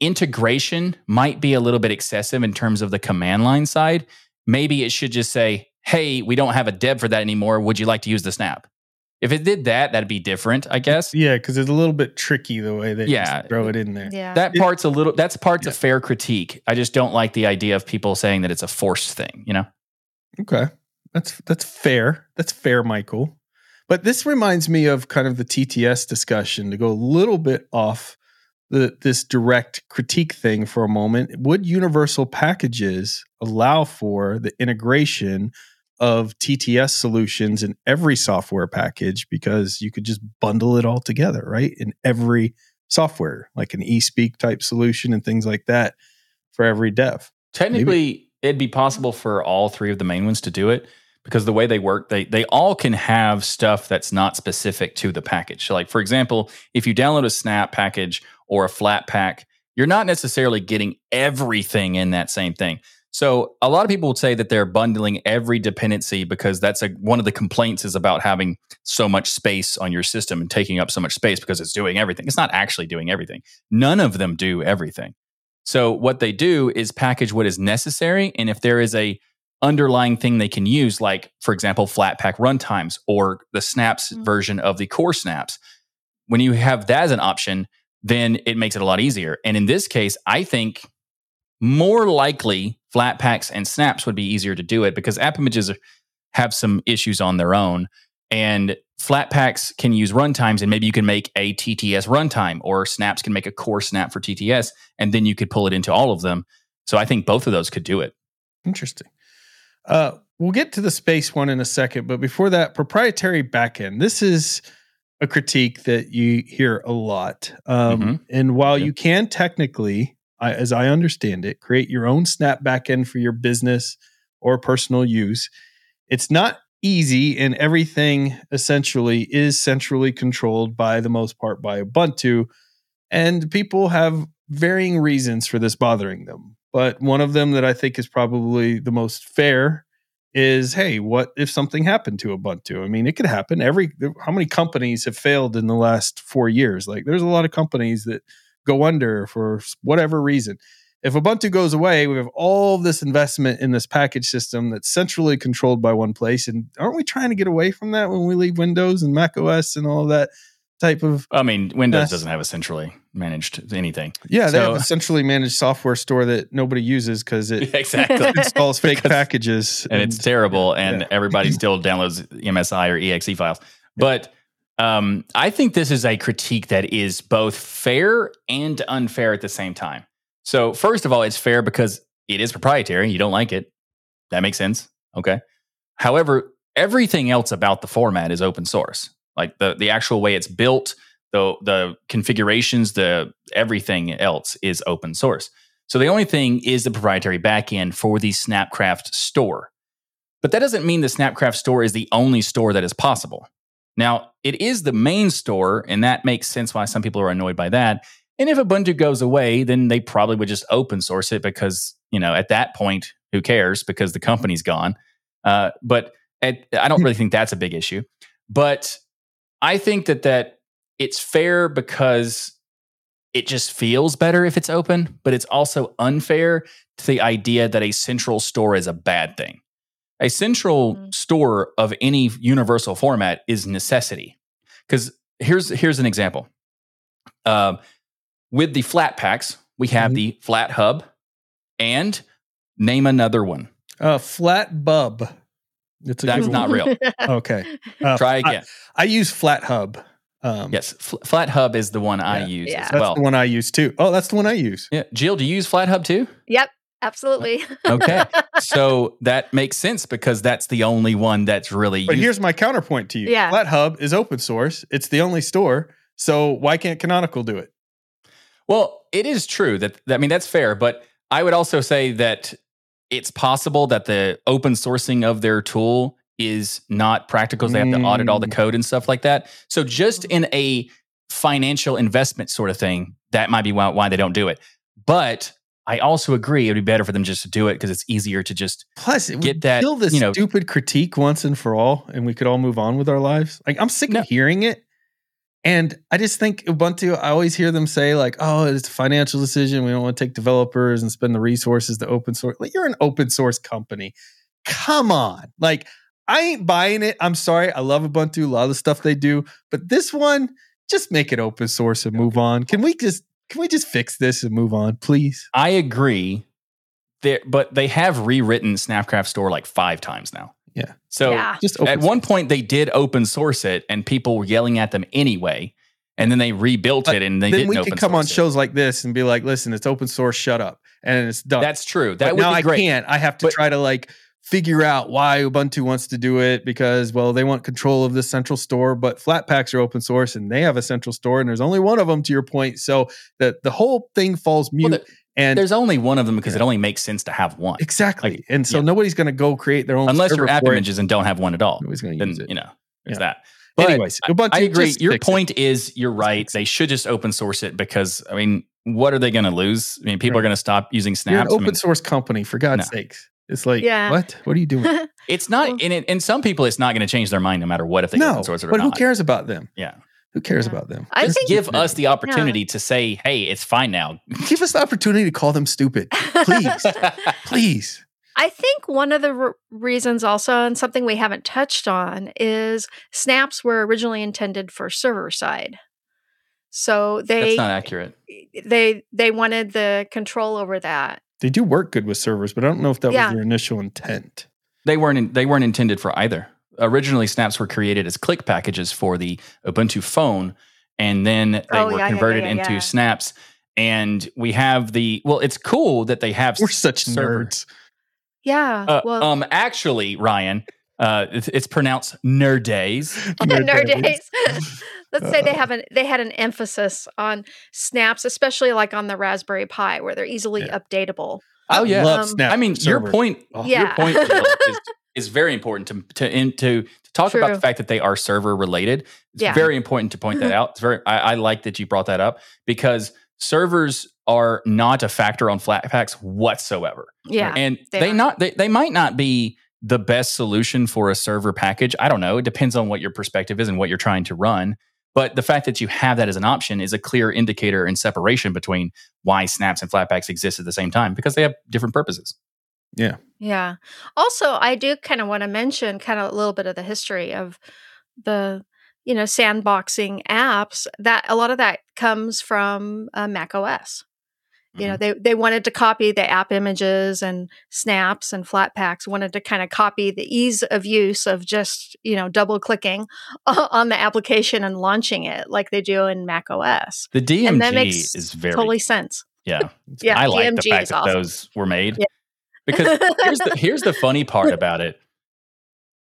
integration might be a little bit excessive in terms of the command line side. Maybe it should just say, hey, we don't have a deb for that anymore. Would you like to use the snap? If it did that, that'd be different, I guess. Yeah, because it's a little bit tricky the way they Yeah. just throw it in there. Yeah. That part's a little that's part's Yeah. a fair critique. I just don't like the idea of people saying that it's a forced thing, you know? Okay. That's that's fair. That's fair, Michael. But this reminds me of kind of the TTS discussion to go a little bit off the this direct critique thing for a moment. Would universal packages allow for the integration of TTS solutions in every software package because you could just bundle it all together, right? In every software, like an eSpeak type solution and things like that for every dev. Technically, it'd be possible for all three of the main ones to do it because the way they work, they they all can have stuff that's not specific to the package. So like for example, if you download a snap package or a Flatpak, you're not necessarily getting everything in that same thing. So a lot of people would say that they're bundling every dependency because that's a, one of the complaints is about having so much space on your system and taking up so much space because it's doing everything. It's not actually doing everything. None of them do everything. So what they do is package what is necessary, and if there is a underlying thing they can use, like for example, Flatpak runtimes or the Snaps Mm. version of the core Snaps, when you have that as an option, then it makes it a lot easier. And in this case, I think more likely Flatpaks and Snaps would be easier to do it because AppImages have some issues on their own. And Flatpaks can use runtimes, and maybe you can make a TTS runtime, or Snaps can make a core snap for TTS, and then you could pull it into all of them. So I think both of those could do it. Interesting. Uh, we'll get to the space one in a second, but before that, proprietary backend. This is a critique that you hear a lot. Um, Mhm. And while Okay. you can technically, I, as I understand it, create your own Snap backend for your business or personal use, it's not easy, and everything essentially is centrally controlled by the most part by Ubuntu. And people have varying reasons for this bothering them. But one of them that I think is probably the most fair is hey, what if something happened to Ubuntu? I mean, it could happen. Every how many companies have failed in the last 4 years? Like there's a lot of companies that go under for whatever reason. If Ubuntu goes away, we have all this investment in this package system that's centrally controlled by one place. And aren't we trying to get away from that when we leave Windows and Mac OS and all that type of I mean, Windows Yes. doesn't have a centrally managed anything. yeah, they have a centrally managed software store that nobody uses because it exactly. installs fake packages and it's terrible and yeah. everybody still downloads msi or exe files but um, i think this is a critique that is both fair and unfair at the same time. So first of all it's fair because it is proprietary. You don't like it. That makes sense. Okay. However everything else about the format is open source. Like the, the actual way it's built the, the configurations the everything else is open source. So the only thing is the proprietary backend for the Snapcraft store. But that doesn't mean the Snapcraft store is the only store that is possible. Now, it is the main store, and that makes sense why some people are annoyed by that. And if Ubuntu goes away, then they probably would just open source it because, you know, at that point, who cares because the company's gone. Uh, but at, I don't really think that's a big issue. But I think that that it's fair because it just feels better if it's open, but it's also unfair to the idea that a central store is a bad thing. A central Mm. store of any universal format is necessity. Because here's here's an example. Um, with the Flatpaks, we have Mhm. the Flathub, and name another one. Uh, flat bub. It's a That's not real. Okay. Uh, Try again. I, use Flathub. Um, yes, Fl- Flathub is the one I use Yeah. as That's well. the one I use too. Oh, that's the one I use. Yeah, Jill, do you use Flathub too? Yep, absolutely. Okay, so that makes sense because that's the only one that's really. But used. here's my counterpoint to you. Yeah. Flathub is open source. It's the only store. So why can't Canonical do it? Well, it is true that, that- I mean that's fair, but I would also say that it's possible that the open sourcing of their tool is not practical. They have to audit all the Mm. code and stuff like that. So just in a financial investment sort of thing, that might be why, why they don't do it. But I also agree it would be better for them just to do it because it's easier to just Plus, it Get that, kill this you know- stupid critique once and for all, and we could all move on with our lives. Like I'm sick No. of hearing it, and I just think Ubuntu. I always hear them say like, "Oh, it's a financial decision. We don't want to take developers and spend the resources to open source." Like you're an open source company. Come on, like I ain't buying it. I'm sorry. I love Ubuntu, a lot of the stuff they do, but this one, just make it open source and move on. Can we just can we just fix this and move on, please? I agree. There, but they have rewritten Snapcraft Store like five times now. Yeah. So Yeah. Just open at one point they did open source it, and people were yelling at them anyway. And then they rebuilt But it, and they then didn't we open could come on it. shows like this and be like, "Listen, it's open source. Shut up," and it's done. That's true. But That would now be I great. can't. I have to But- try to like figure out why Ubuntu wants to do it because well, they want control of the central store, but Flatpaks are open source and they have a central store, and there's only one of them. To your point, so the the whole thing falls mute. Well, the- and There's only one of them because Yeah. it only makes sense to have one, exactly, like, and so yeah. nobody's going to go create their own unless you're AppImages and don't have one at all. Nobody's going to use it. you know there's Yeah. that. But Anyways, I- Ubuntu. I agree. Your point is you're right. They should just open source it because I mean, what are they going to lose? I mean, people are going to stop using Snaps. I open mean, source company, for God's No. sakes. It's like, Yeah. what? What are you doing? it's not. Well- And it, and some people, it's not going to change their mind no matter what if they no, open source it or but who not. cares about them? Yeah. Who cares Yeah. about them? I Just think give us the opportunity to say, "Hey, it's fine now." Give us the opportunity to call them stupid, please, please. I think one of the r- reasons also, and something we haven't touched on, is snaps were originally intended for server side. So That's they not accurate. they they wanted the control over that. They do work good with servers, but I don't know if that Yeah. was their initial intent. They weren't. In, they weren't intended for either. Originally, snaps were created as click packages for the Ubuntu phone, and then they Oh, were yeah, yeah, converted yeah, into yeah. snaps. And we have the well. It's cool that they have We're such server- nerds. Yeah. Uh, well, um, actually, Ryan, uh, it's, it's pronounced nerd days. nerd days. Let's say they have an they had an emphasis on snaps, especially like on the Raspberry Pi, where they're easily Yeah. updatable. Oh yeah. Love Um, Snap I mean, your point. Oh. Your point is, is very important to to in, to, to talk about the fact that they are server related. It's Yeah. very important to point that out. It's very. I, I like that you brought that up because servers are not a factor on Flatpaks whatsoever. Yeah. and they they, aren't. not they, they might not be the best solution for a server package i don't know it depends on what your perspective is and what you're trying to run but the fact that you have that as an option is a clear indicator and separation between why snaps and flatpaks exist at the same time because they have different purposes Yeah. Yeah. Also, I do kind of want to mention kind of a little bit of the history of the, you know, sandboxing apps. That a lot of that comes from uh, Mac OS. You know, mm-hmm. they they wanted to copy the AppImages and snaps and Flatpaks Wanted to kind of copy the ease of use of just you know double clicking on the application and launching it like they do in Mac OS. the dmg And that makes is very Totally sense. yeah Yeah, i like the DMG fact that awesome. those were made Yeah. because here's the here's the funny part about it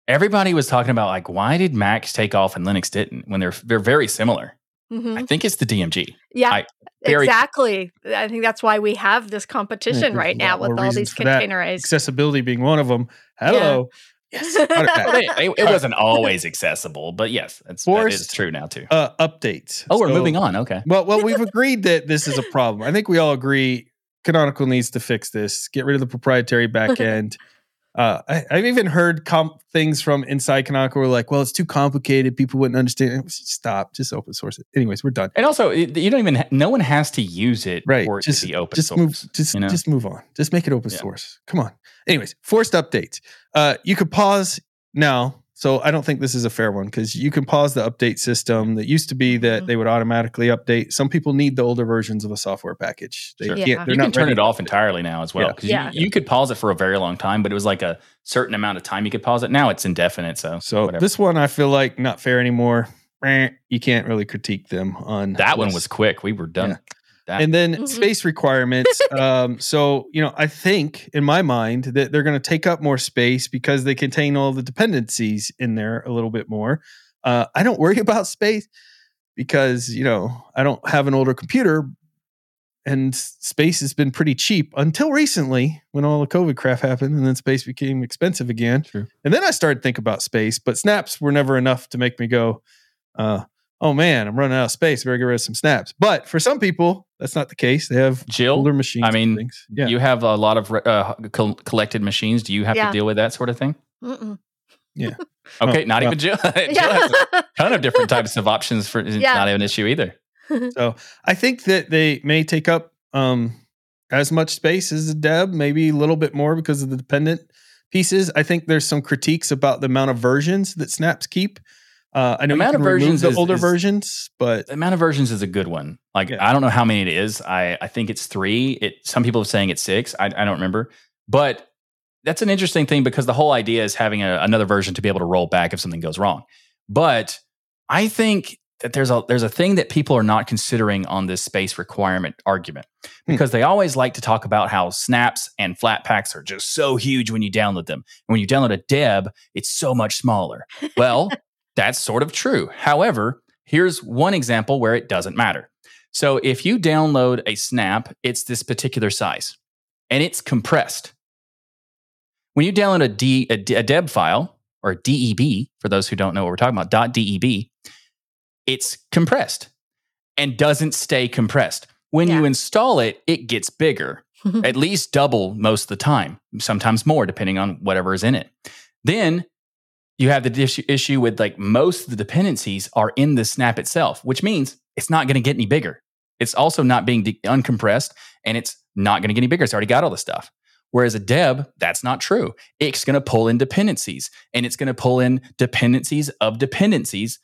everybody was talking about like why did macs take off and linux didn't when they're they're very similar Mhm. i think it's the dmg Yeah, I- very- exactly. I think that's why we have this competition there's right now with all these containerized. Accessibility being one of them. Hello. Yes. Well, it, it wasn't always accessible, but yes, that's, that Forced- is true now too. uh, updates. Oh, we're So- moving on. Okay. Well, well, we've agreed that this is a problem. I think we all agree Canonical needs to fix this. Get rid of the proprietary backend. Uh, I, I've even heard com- things from inside Canonical were like, "Well, it's too complicated. People wouldn't understand." Stop. Just open source it. Anyways, we're done. And also, you don't even. Ha- no one has to use it Right. for it Just, to be open just source. move. Just, you know? just move on. Just make it open Yeah. source. Come on. Anyways, forced updates. Uh, you could pause now So I don't think this is a fair one because you can pause the update system. That used to be that Mhm. they would automatically update. Some people need the older versions of a software package. They Sure. Yeah. They're you not can turn it off entirely now as well Yeah. because Yeah. you, you could pause it for a very long time, but it was like a certain amount of time you could pause it. Now it's indefinite. So So whatever. this one I feel like not fair anymore. Eh, You can't really critique them on that one was quick. We were done. Yeah. That- and then Mhm. space requirements. um, so you know, I think in my mind that they're going to take up more space because they contain all the dependencies in there a little bit more. Uh, I don't worry about space because you know I don't have an older computer, and space has been pretty cheap until recently when all the COVID crap happened, and then space became expensive again. True. And then I started to think about space, but snaps were never enough to make me go. Uh, oh man, I'm running out of space. Better get rid of some snaps. But for some people, that's not the case. They have Jill, older machines. I mean, things. yeah. you have a lot of uh, col- collected machines. Do you have Yeah. to deal with that sort of thing? Mm-mm. Okay, Oh, not well. even Jill. Jill has Yeah. a ton of different types of options for. It's Yeah. not an issue either. so I think that they may take up um, as much space as the Deb, maybe a little bit more because of the dependent pieces. I think there's some critiques about the amount of versions that snaps keep. Uh, I know amount of versions the is- older is- versions, but The amount of versions is a good one. Like Yeah. I don't know how many it is. I I think it's three. It some people are saying it's six. I I don't remember, but that's an interesting thing because the whole idea is having a, another version to be able to roll back if something goes wrong. But I think that there's a there's a thing that people are not considering on this space requirement argument Hmm. because they always like to talk about how snaps and Flatpaks are just so huge when you download them. And when you download a deb, it's so much smaller. Well, that's sort of true. However, here's one example where it doesn't matter. So if you download a snap, it's this particular size and it's compressed. When you download a, D, a, D- a deb file or a DEB, for those who don't know what we're talking about, .deb, it's compressed and doesn't stay compressed. When you install it, it gets bigger at least double most of the time, sometimes more, depending on whatever is in it. Then you have the issue, with like most of the dependencies are in the snap itself, which means it's not going to get any bigger. It's also not being de- uncompressed and it's not going to get any bigger. It's already got all the stuff. Whereas a deb, that's not true. It's going to pull in dependencies and it's going to pull in dependencies of dependencies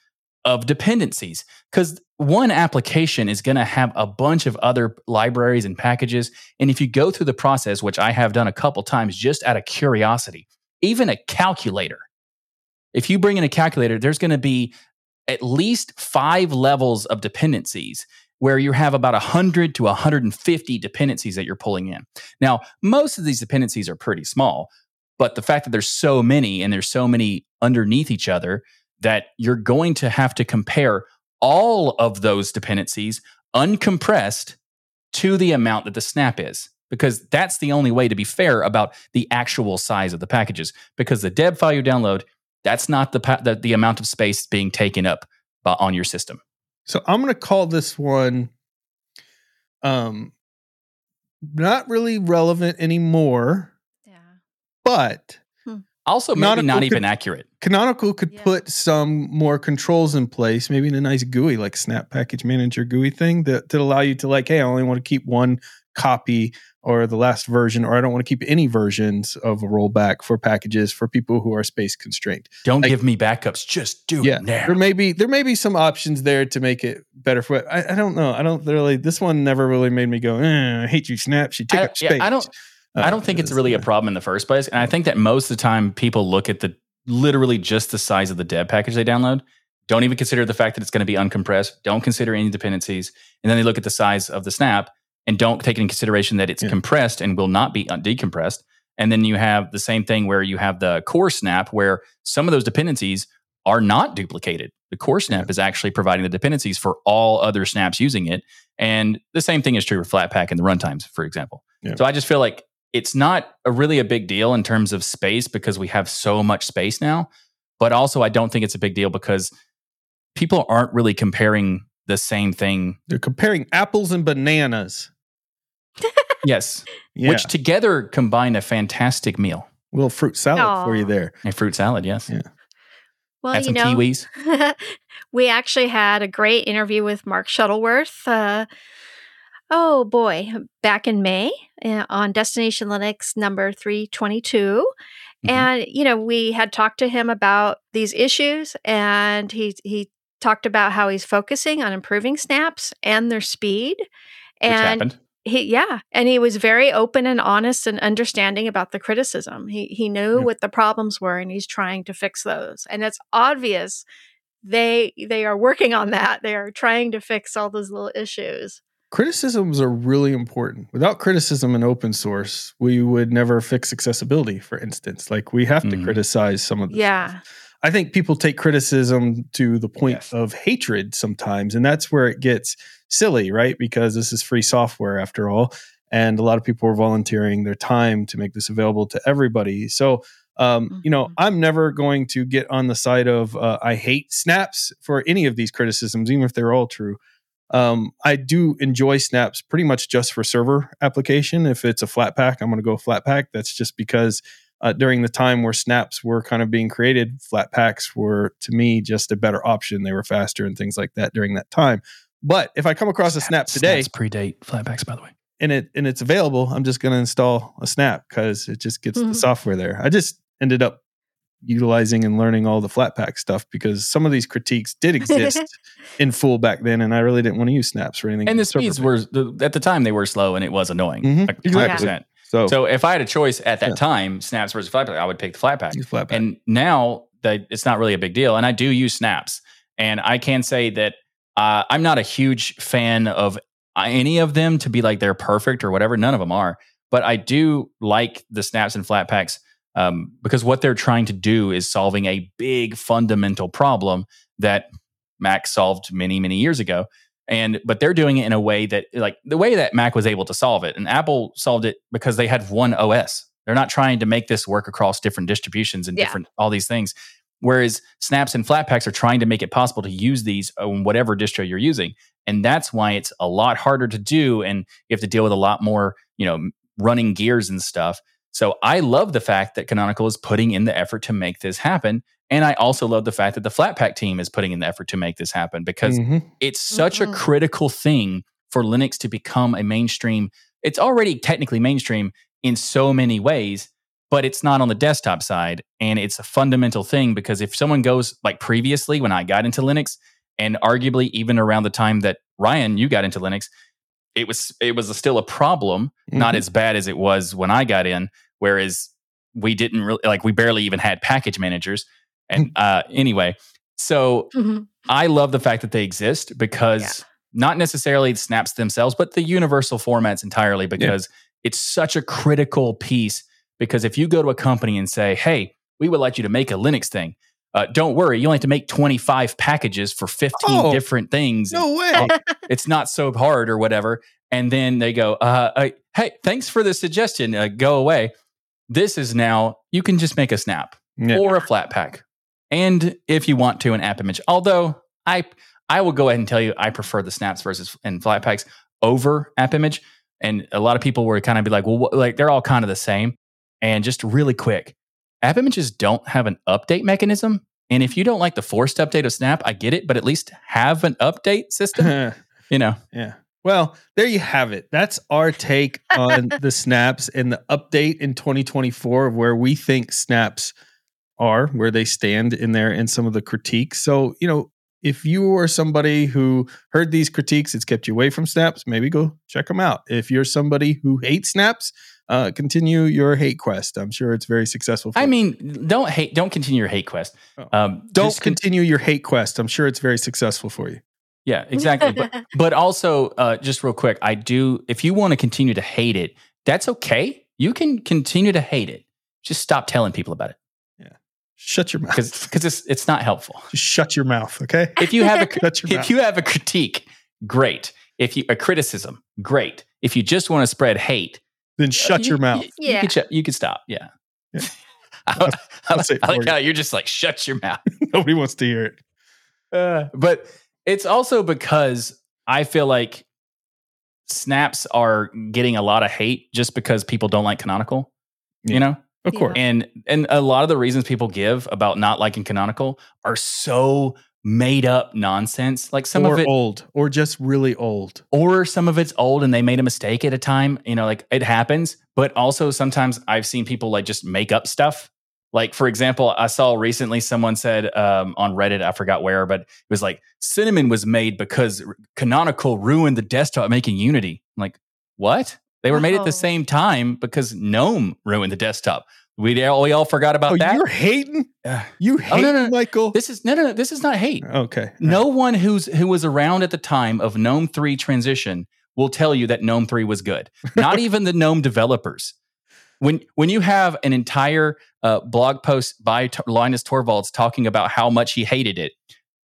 of dependencies because one application is going to have a bunch of other libraries and packages. And if you go through the process, which I have done a couple times just out of curiosity, even a calculator, if you bring in a calculator, there's going to be at least five levels of dependencies where you have about 100 to 150 dependencies that you're pulling in. Now, most of these dependencies are pretty small, but the fact that there's so many and there's so many underneath each other that you're going to have to compare all of those dependencies uncompressed to the amount that the snap is because that's the only way to be fair about the actual size of the packages because the deb file you download that's not the the, the amount of space being taken up by, on your system So I'm going to call this one um not really relevant anymore, yeah. but also maybe Canonical not could- even accurate Canonical could Yeah. put some more controls in place, maybe in a nice GUI like Snap Package Manager GUI thing that that allow you to like, hey, I only want to keep one copy or the last version, or I don't want to keep any versions of a rollback for packages for people who are space constrained. don't Like- give me backups just do yeah, it now there may be there may be some options there to make it better for. I, I don't know. I don't really. This one never really made me go. Eh, I hate you, Snap. She took I- up yeah, space. I don't- I don't think it's really a problem in the first place. And I think that most of the time people look at the literally just the size of the deb package they download, don't even consider the fact that it's going to be uncompressed, don't consider any dependencies. And then they look at the size of the snap and don't take into consideration that it's Yeah. compressed and will not be un- decompressed. And then you have the same thing where you have the core snap where some of those dependencies are not duplicated. The core snap is actually providing the dependencies for all other snaps using it. And the same thing is true for Flatpak and the runtimes, for example. Yeah. So I just feel like it's not a really a big deal in terms of space because we have so much space now. But also, I don't think it's a big deal because people aren't really comparing the same thing. They're comparing apples and bananas. Yes, Yeah, which together combine a fantastic meal. little fruit salad for you there. A fruit salad, yes. Yeah. Well, Add you some know, kiwis. we actually had a great interview with Mark Shuttleworth. Uh, oh boy, back in May uh, on Destination Linux number 322. Mhm. And, you know, we had talked to him about these issues and he he talked about how he's focusing on improving snaps and their speed. Which And happened. He yeah, and he was very open and honest and understanding about the criticism. He he knew Yeah. what the problems were and he's trying to fix those. And it's obvious they they are working on that. They are trying to fix all those little issues. criticisms are really important. Without criticism in open source, we would never fix accessibility, for instance. Like we have to Mhm. criticize some of the Yeah. I think people take criticism to the point Yes. of hatred sometimes, and that's where it gets silly, right? Because this is free software after all, and a lot of people are volunteering their time to make this available to everybody. So, um, you know, Mhm. I'm never going to get on the side of uh, I hate snaps for any of these criticisms, even if they're all true. Um, I do enjoy snaps pretty much just for server application. If it's a Flatpak, I'm going to go Flatpak. That's just because uh, during the time where snaps were kind of being created, Flatpaks were to me just a better option. They were faster and things like that during that time. But if I come across a snap today Snaps predate flatpaks, by the way. and it and it's available, I'm just going to install a snap because it just gets the Mhm. software there. I just ended up utilizing and learning all the Flatpak stuff because some of these critiques did exist in full back then, and I really didn't want to use snaps or anything. And the server speeds based. were the, at the time they were slow and it was annoying. Mhm, Like exactly. 100%. so, So if I had a choice at that Yeah. time, snaps versus flatpak, I would pick the flatpak. use Flatpak. And now that it's not really a big deal, and I do use snaps, and I can say that uh, I'm not a huge fan of uh, any of them to be like they're perfect or whatever. None of them are, but I do like the snaps and Flatpaks um, because what they're trying to do is solving a big fundamental problem that Mac solved many many years ago. And but they're doing it in a way that like the way that Mac was able to solve it, and Apple solved it because they had one OS. They're not trying to make this work across different distributions and Yeah. different all these things. Whereas snaps and flatpaks are trying to make it possible to use these on whatever distro you're using. And that's why it's a lot harder to do. And you have to deal with a lot more, you know, running gears and stuff. So I love the fact that Canonical is putting in the effort to make this happen. And I also love the fact that the Flatpak team is putting in the effort to make this happen because Mhm. it's such a Mhm. critical thing for Linux to become a mainstream. It's already technically mainstream in so many ways, but it's not on the desktop side. And it's a fundamental thing because if someone goes like previously when I got into Linux, and arguably even around the time that Ryan, you got into Linux, it was it was still a problem, not Mhm. as bad as it was when I got in. Whereas we didn't really like we barely even had package managers. And uh, anyway, so Mhm. I love the fact that they exist because not necessarily the snaps themselves, but the universal formats entirely because it's such a critical piece. Because if you go to a company and say, hey, we would like you to make a Linux thing, uh, don't worry, you only have to make 25 packages for 15 Oh, different things. No way. It's not so hard or whatever. And then they go, uh, uh, hey, thanks for the suggestion. Uh, go away. This is now, you can just make a snap Yeah. or a Flatpak. And if you want to, an AppImage. Although I I will go ahead and tell you I prefer the snaps versus and Flatpaks over app image. And a lot of people were kind of be like, well, what, like they're all kind of the same. And just really quick, app images don't have an update mechanism. And if you don't like the forced update of Snap, I get it, but at least have an update system. you know, Yeah. Well, there you have it. That's our take on the snaps and the update in 2024 of where we think snaps are, where they stand in there and some of the critiques. So, you know, if you are somebody who heard these critiques, it's kept you away from snaps, maybe go check them out. If you're somebody who hates snaps, uh, continue your hate quest. I'm sure it's very successful. For I you. mean, don't hate, don't continue your hate quest. Oh. Um, don't just con- continue your hate quest. I'm sure it's very successful for you. yeah, exactly. but, but also, uh, just real quick, I do. If you want to continue to hate it, that's okay. You can continue to hate it. Just stop telling people about it Shut your mouth. because because it's it's not helpful. Just shut your mouth, okay? If you have a Shut your if mouth. you have a critique, great. If you a criticism, great. If you just want to spread hate, then shut you- your mouth. You, you Yeah. could shut- you could stop. Yeah. Yeah. I, I, I'll say it I like for you. how you're just like shut your mouth. Nobody wants to hear it. Uh, but it's also because I feel like snaps are getting a lot of hate just because people don't like canonical. Yeah. You know, Of Yeah. course. and and a lot of the reasons people give about not liking canonical are so made up nonsense. Like some or of it, old, or just really old. or some of it's old and they made a mistake at a time. You know, like it happens. But also sometimes I've seen people like just make up stuff Like, for example, I saw recently someone said um, on Reddit, I forgot where, but it was like Cinnamon was made because Canonical ruined the desktop making Unity. I'm like, what? They were made at Oh. the same time because GNOME ruined the desktop. We all, we all forgot about Oh, that. you're hating? You hate no, no. Michael? this is no, no, no. This is not hate. okay. No one who's who was around at the time of GNOME 3 transition will tell you that GNOME 3 was good. Not even the GNOME developers. When when you have an entire uh, blog post by T- Linus Torvalds talking about how much he hated it,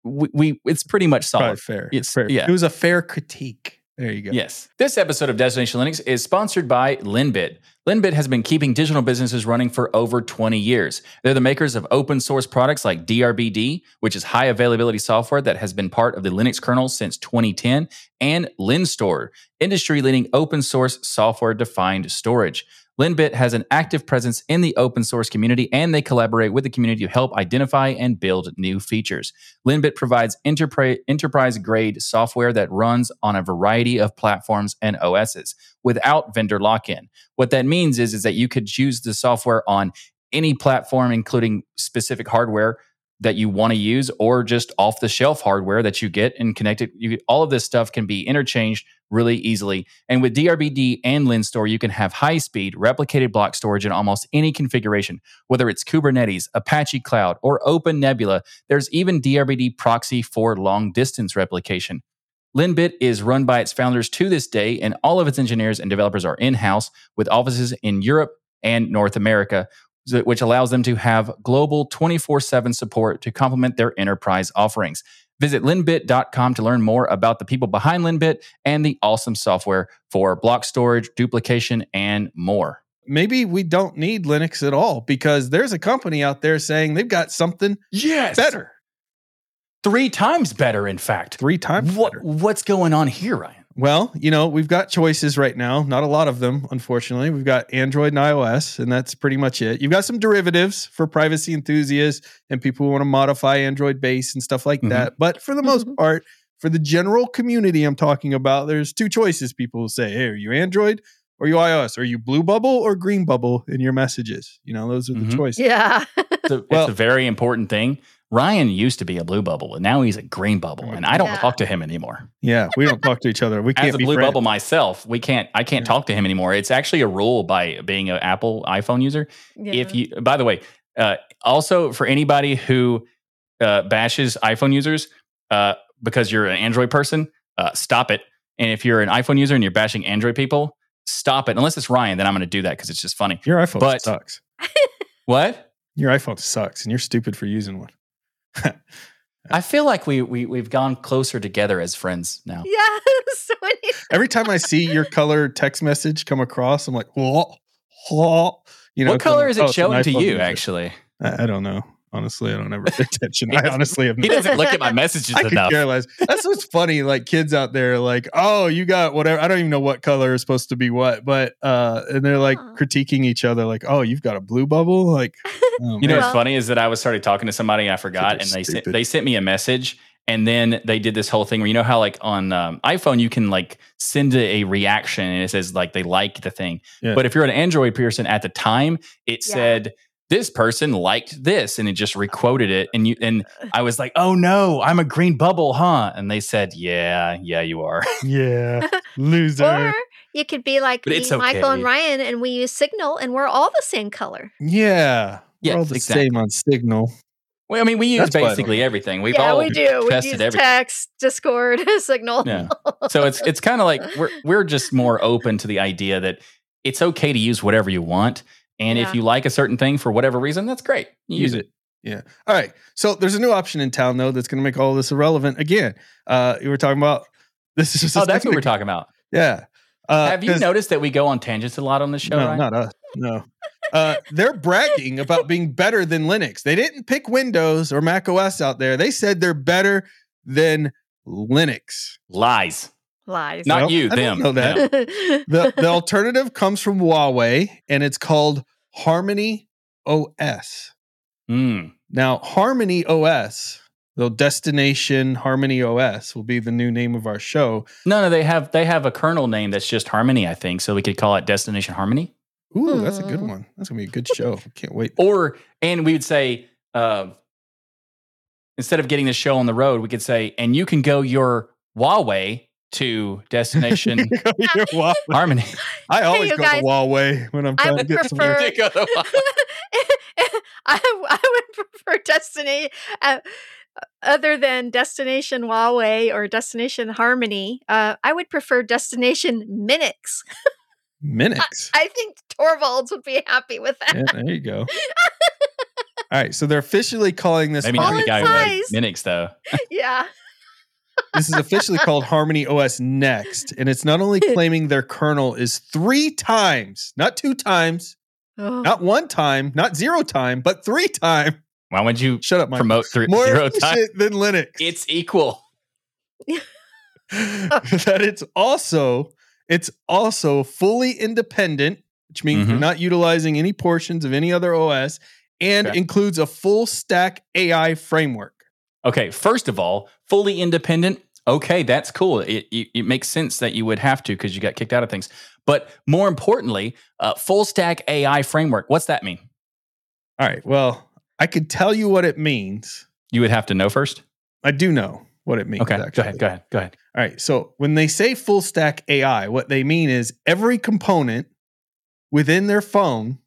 we, we it's pretty much Probably solid. fair. It's- fair. yeah. It was a fair critique. There you go. Yes. This episode of Destination Linux is sponsored by Linbit. Linbit has been keeping digital businesses running for over 20 years. They're the makers of open source products like DRBD, which is high availability software that has been part of the Linux kernel since 2010, and LINSTOR, industry leading open source software defined storage. Linbit has an active presence in the open source community and they collaborate with the community to help identify and build new features. Linbit provides enterprise grade software that runs on a variety of platforms and OSs without vendor lock in. What that means is, is that you could choose the software on any platform, including specific hardware that you want to use or just off the shelf hardware that you get and connect it. You, all of this stuff can be interchanged really easily. And with DRBD and LINSTOR, you can have high speed replicated block storage in almost any configuration, whether it's Kubernetes, Apache Cloud, or OpenNebula. There's even DRBD proxy for long distance replication. Linbit is run by its founders to this day, and all of its engineers and developers are in house with offices in Europe and North America, which allows them to have global 24 7 support to complement their enterprise offerings. Visit linbit.com to learn more about the people behind Linbit and the awesome software for block storage, duplication, and more. Maybe we don't need Linux at all because there's a company out there saying they've got something Yes. better. Three times better, in fact. Three times What, better. what's going on here, Ryan? Well, you know, we've got choices right now. Not a lot of them, unfortunately. We've got Android and iOS, and that's pretty much it. You've got some derivatives for privacy enthusiasts and people who want to modify Android base and stuff like Mhm. that. But for the most Mhm. part, for the general community I'm talking about, there's two choices people will say, Hey, are you Android or are you iOS? Are you blue bubble or green bubble in your messages? You know, those are the Mhm. choices. Yeah. It's a, Well- it's a very important thing. Ryan used to be a blue bubble, and now he's a green bubble, and I don't Yeah. talk to him anymore. Yeah, we don't talk to each other. We can't As a be blue friends. bubble myself, we can't. I can't Yeah. talk to him anymore. It's actually a rule by being an Apple iPhone user. If you, by the way, uh, also for anybody who uh, bashes iPhone users uh, because you're an Android person, uh, stop it. And if you're an iPhone user and you're bashing Android people, stop it. Unless it's Ryan, then I'm going to do that because it's just funny. Your iPhone But- sucks. What? Your iPhone sucks, and you're stupid for using one. I feel like we, we we've gone closer together as friends now. yeah. so many- Every time I see your color text message come across, I'm like, whoa, whoa. You know, what color is it oh, showing to you? user. Actually, I, I don't know. Honestly, I don't ever pay attention. I honestly have he doesn't look at my messages I could enough. care less. That's what's funny. Like kids out there, like, oh, you got whatever. I don't even know what color is supposed to be what, but uh, and they're like Huh. critiquing each other, like, oh, you've got a blue bubble. Like, oh, You know what's funny is that I was started talking to somebody and I forgot, and they sent, they sent me a message, and then they did this whole thing where you know how like on um, iPhone you can like send a reaction and it says like they like the thing, Yeah. but if you're an Android person at the time, it Yeah. said this person liked this, and it just requoted it, and you and I was like, oh no, I'm a green bubble, huh? And they said, yeah, yeah, you are. yeah, loser. or you could be like me, it's Michael and. Ryan, and we use Signal, and we're all the same color. yeah, Yeah, we're all the exactly. same on Signal. Well, I mean, we use That's why I basically everything. We've yeah, all we do. We use everything. text, Discord, Signal. Yeah. so it's it's kind of like we're we're just more open to the idea that it's okay to use whatever you want, and Yeah. if you like a certain thing for whatever reason, that's great. You use it. Yeah. All right. So there's a new option in town though that's going to make all this irrelevant again. Uh, you were talking about this is just Oh, that's what we're talking about. Yeah. Uh, Have you noticed that we go on tangents a lot on the show? No, Ryan? not us. No. Uh, they're bragging about being better than Linux. They didn't pick Windows or Mac OS out there. They said they're better than Linux. Lies. Lies. Not Well, you, I them. know that. The the alternative comes from Huawei and it's called Harmony OS. Mm. Now, Harmony OS, the destination Harmony OS will be the new name of our show. No, no, they have they have a kernel name that's just Harmony, I think. So we could call it Destination Harmony. Ooh, that's a good Hmm. one. That's gonna be a good show. Can't wait. Or and we would say uh, instead of getting the show on the road, we could say, and you can go your Huawei to destination Harmony. I always you go guys, the Huawei when I'm I trying to would get somewhere. prefer- I, I would prefer destination uh, other than destination Huawei or destination Harmony. Uh, I would prefer destination Minix. Minix. I think Torvalds would be happy with that. Yeah, there you go. All right, so they're officially calling this. Maybe All not the in guy who. Minix though. yeah. This is officially called Harmony OS Next, and it's not only claiming their kernel is three times, not two times, Oh. not one time, not zero time, but three time. Why would you Shut up, Mike. promote three More zero time? efficient than Linux. It's equal. that it's also it's also fully independent, which means they're Mhm. not utilizing any portions of any other OS, and Okay. includes a full stack AI framework. Okay, first of all, fully independent. Okay, that's cool. It, it, it makes sense that you would have to because you got kicked out of things. But more importantly, uh, full stack AI framework. What's that mean? All right. Well, I could tell you what it means. You would have to know first. I do know what it means. Okay, actually. go ahead. Go ahead. Go ahead. All right. So when they say full stack AI, what they mean is every component within their phone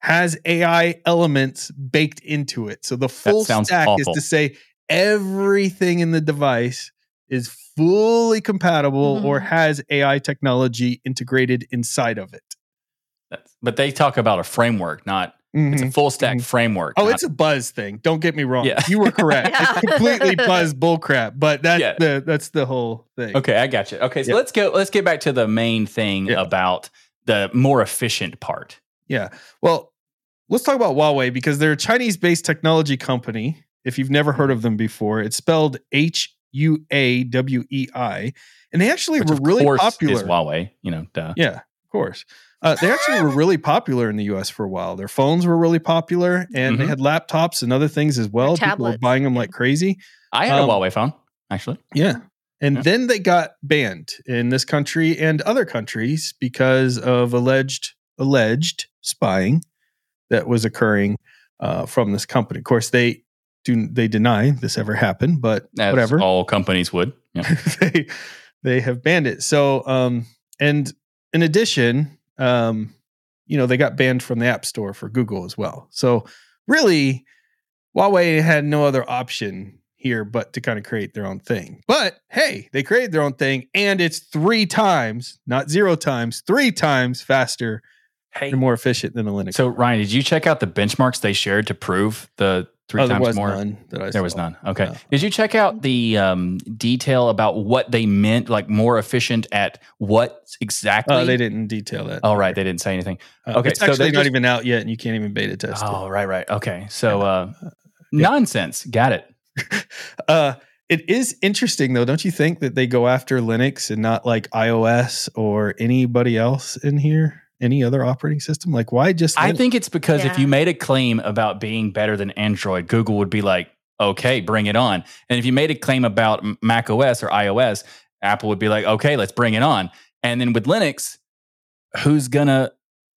has AI elements baked into it. So the full stack awful. is to say everything in the device is fully compatible or Mhm. has AI technology integrated inside of it. That's, but they talk about a framework, not it's a Mhm. full stack Mhm. framework. Oh, not- it's a buzz thing. Don't get me wrong. Yeah. You were correct. Yeah. It's completely buzz bullcrap, but that's Yeah. the that's the whole thing. okay. I got you. Okay, so Yeah. let's go. Let's get back to the main thing Yeah. about the more efficient part. Yeah. Well, let's talk about Huawei because they're a Chinese based technology company. If you've never heard of them before, it's spelled H U A W E I. And they actually Which were of really course popular. is Huawei. You know, duh. Yeah, of course. Uh, they actually were really popular in the US for a while. Their phones were really popular and they Mhm. had laptops and other things as well. People were buying them like crazy. I had Um, a Huawei phone actually. Yeah. And Yeah. then they got banned in this country and other countries because of alleged alleged spying that was occurring uh, from this company. Of course, they do they deny this ever happened, but As whatever. all companies would. Yeah. they they have banned it. So um and in addition, um, you know, they got banned from the App Store for Google as well. So really, Huawei had no other option here but to kind of create their own thing. But hey, they created their own thing, and it's three times, not zero times, three times faster Hey, and more efficient than the Linux. So Ryan, did you check out the benchmarks they shared to prove the three oh, there times was more? none that I There was none. Okay. No. Did you check out the um, detail about what they meant, like more efficient at what exactly? Uh, they didn't detail that. Oh, right. They didn't say anything. Uh, okay, it's so actually they're not just- even out yet, and you can't even beta test it. Oh, right, right. Okay. So uh, Yeah. nonsense. Got it. uh, it is interesting though, don't you think that they go after Linux and not like iOS or anybody else in here? Any other operating system? Like, why just? I think it's because if you made a claim about being better than Android, Google would be like, okay, bring it on. And if you made a claim about Mac OS or iOS, Apple would be like, okay, let's bring it on. And then with Linux, who's gonna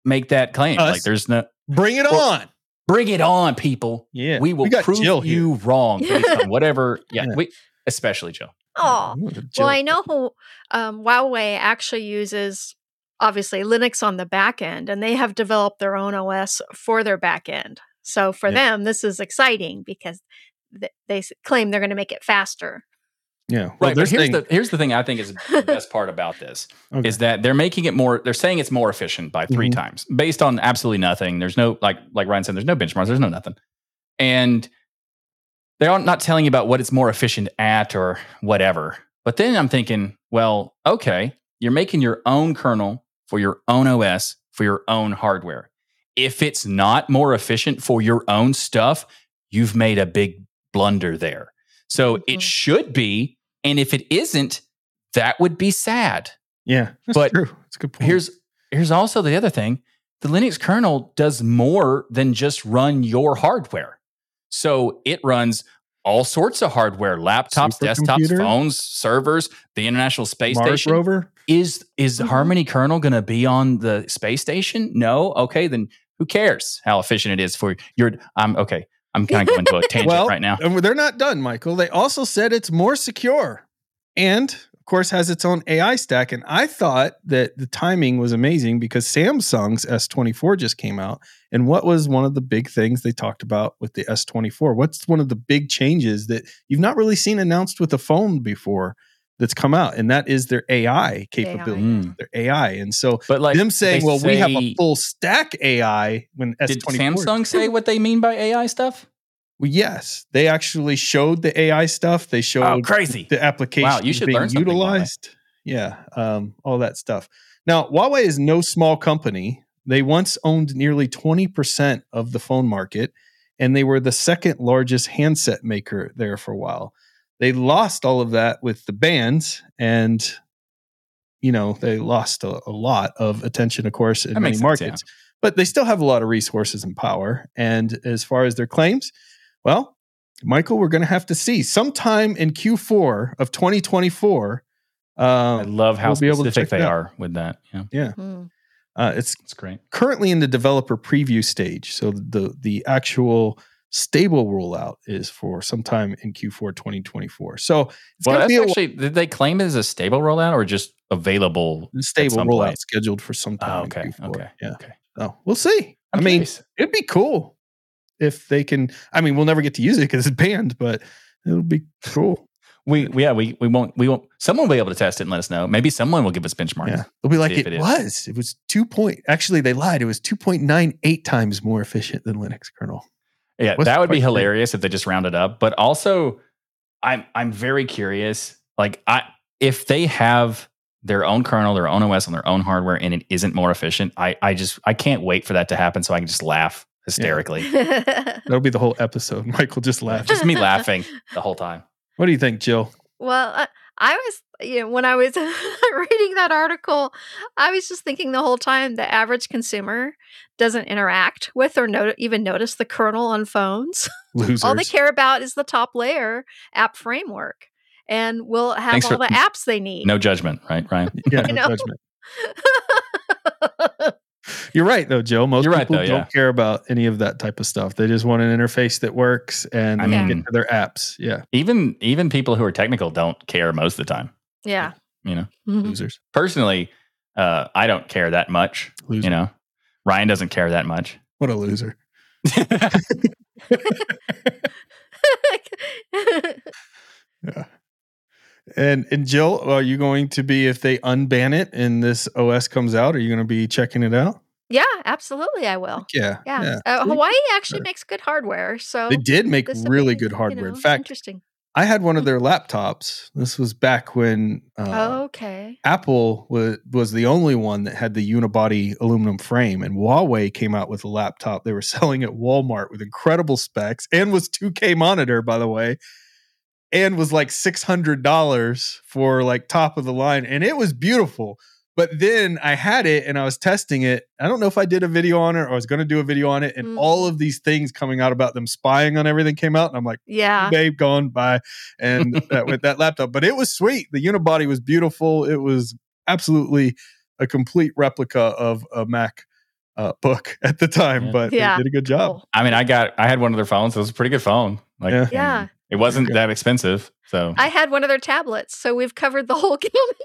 make that claim? Us. Like, there's no bring it Well, on. bring it on, people. Yeah, we will got prove Jill here. you wrong based on whatever. Yeah, Yeah. we especially Jill. Oh, well, I know who um, Huawei actually uses obviously Linux on the back end, and they have developed their own OS for their back end. So for Yeah. them, this is exciting because th- they s- claim they're going to make it faster. Yeah, well, Right. But here's saying- the here's the thing I think is the best part about this Okay. is that they're making it more. They're saying it's more efficient by 3 Mhm. times based on absolutely nothing. There's no like like Ryan said. There's no benchmarks. There's no nothing, and they're not telling you about what it's more efficient at or whatever. But then I'm thinking, well, okay, you're making your own kernel for your own OS for your own hardware. If it's not more efficient for your own stuff, you've made a big blunder there. So Mhm. it should be. And if it isn't, that would be sad. yeah, that's but true. It's a good point. Here's here's also the other thing. The Linux kernel does more than just run your hardware. So it runs all sorts of hardware, laptops, desktops, phones, servers, the International Space Mars Station. rover. Is is Mhm. Harmony kernel going to be on the space station? No. Okay, then who cares how efficient it is for your? I'm okay. I'm kind of going to a tangent Well, right now. They're not done, Michael. They also said it's more secure and, of course, has its own AI stack. And I thought that the timing was amazing because Samsung's S24 just came out. And what was one of the big things they talked about with the S24? What's one of the big changes that you've not really seen announced with a phone before that's come out? And that is their AI capability, Mm. their AI. And so But like them saying, they well, we have a full stack AI when S24 Did Samsung say what they mean by AI stuff? Well, yes, they actually showed the AI stuff. They showed Oh, crazy! the application Wow, you should being learn utilized. Yeah, um, all that stuff. Now, Huawei is no small company. They once owned nearly 20% of the phone market, and they were the second largest handset maker there for a while. They lost all of that with the bans, and you know they lost a, a lot of attention, of course, in That many makes sense, yeah. markets. But they still have a lot of resources and power. And as far as their claims, well, Michael, we're going to have to see sometime in Q4 of 2024. I Um, love how we'll be able to specific check they are with that. Yeah, Mm. uh, it's it's great. currently in the developer preview stage, so the the actual stable rollout is for sometime in Q4 2024. So it's Well, that's actually did they claim it as a stable rollout or just available? stable rollout point. scheduled for sometime. Oh, in okay, Q4. okay, yeah. okay. So we'll see. I'm I mean, curious. it'd be cool if they can. I mean, we'll never get to use it because it's banned, but it'll be cool. we, we yeah we we won't we won't. Someone will be able to test it and let us know. Maybe someone will give us benchmarks. Yeah, they'll be like, it, it was. It was two point. Actually, they lied. It was two point nine eight times more efficient than Linux kernel. Yeah, What's that would be question? hilarious if they just rounded up. But also, I'm I'm very curious. Like, I if they have their own kernel, their own OS on their own hardware, and it isn't more efficient, I I just I can't wait for that to happen so I can just laugh hysterically. That'll be the whole episode. Michael just laughed. just me laughing the whole time. What do you think, Jill? Well, I, I was, you know, when I was reading that article, I was just thinking the whole time the average consumer doesn't interact with or not- even notice the kernel on phones. Losers. All they care about is the top layer app framework and will have Thanks all for- the apps they need. No judgment, right, Ryan? yeah, no judgment. You're right, though, Joe. Most You're right, people though, don't yeah. care about any of that type of stuff. They just want an interface that works and I they mean- get to their apps. Yeah, Even even people who are technical don't care most of the time. yeah. You know, Mhm. losers. personally, uh, I don't care that much. Loser. You know, Ryan doesn't care that much. What a loser. And and Jill, are you going to be if they unban it and this OS comes out? Are you going to be checking it out? yeah, absolutely. I will. Yeah, Yeah. Uh, Huawei actually makes good hardware. So They did make really be, good you hardware. know, In fact, interesting. I had one of their laptops. This was back when uh, okay. Apple was was the only one that had the unibody aluminum frame, and Huawei came out with a laptop they were selling at Walmart with incredible specs and was 2K monitor, by the way, and was like six hundred dollars for like top of the line, and it was beautiful. But then I had it and I was testing it. I don't know if I did a video on it or I was going to do a video on it, and Mm. all of these things coming out about them spying on everything came out, and I'm like Yeah. babe gone by and that with that laptop but it was sweet the unibody was beautiful it was absolutely a complete replica of a mac uh, book at the time Yeah. but Yeah. they did a good job Cool. I mean, I got I had one of their phones. It was a pretty good phone. Like, Yeah. Yeah. It wasn't that expensive. So I had one of their tablets, so we've covered the whole gamut.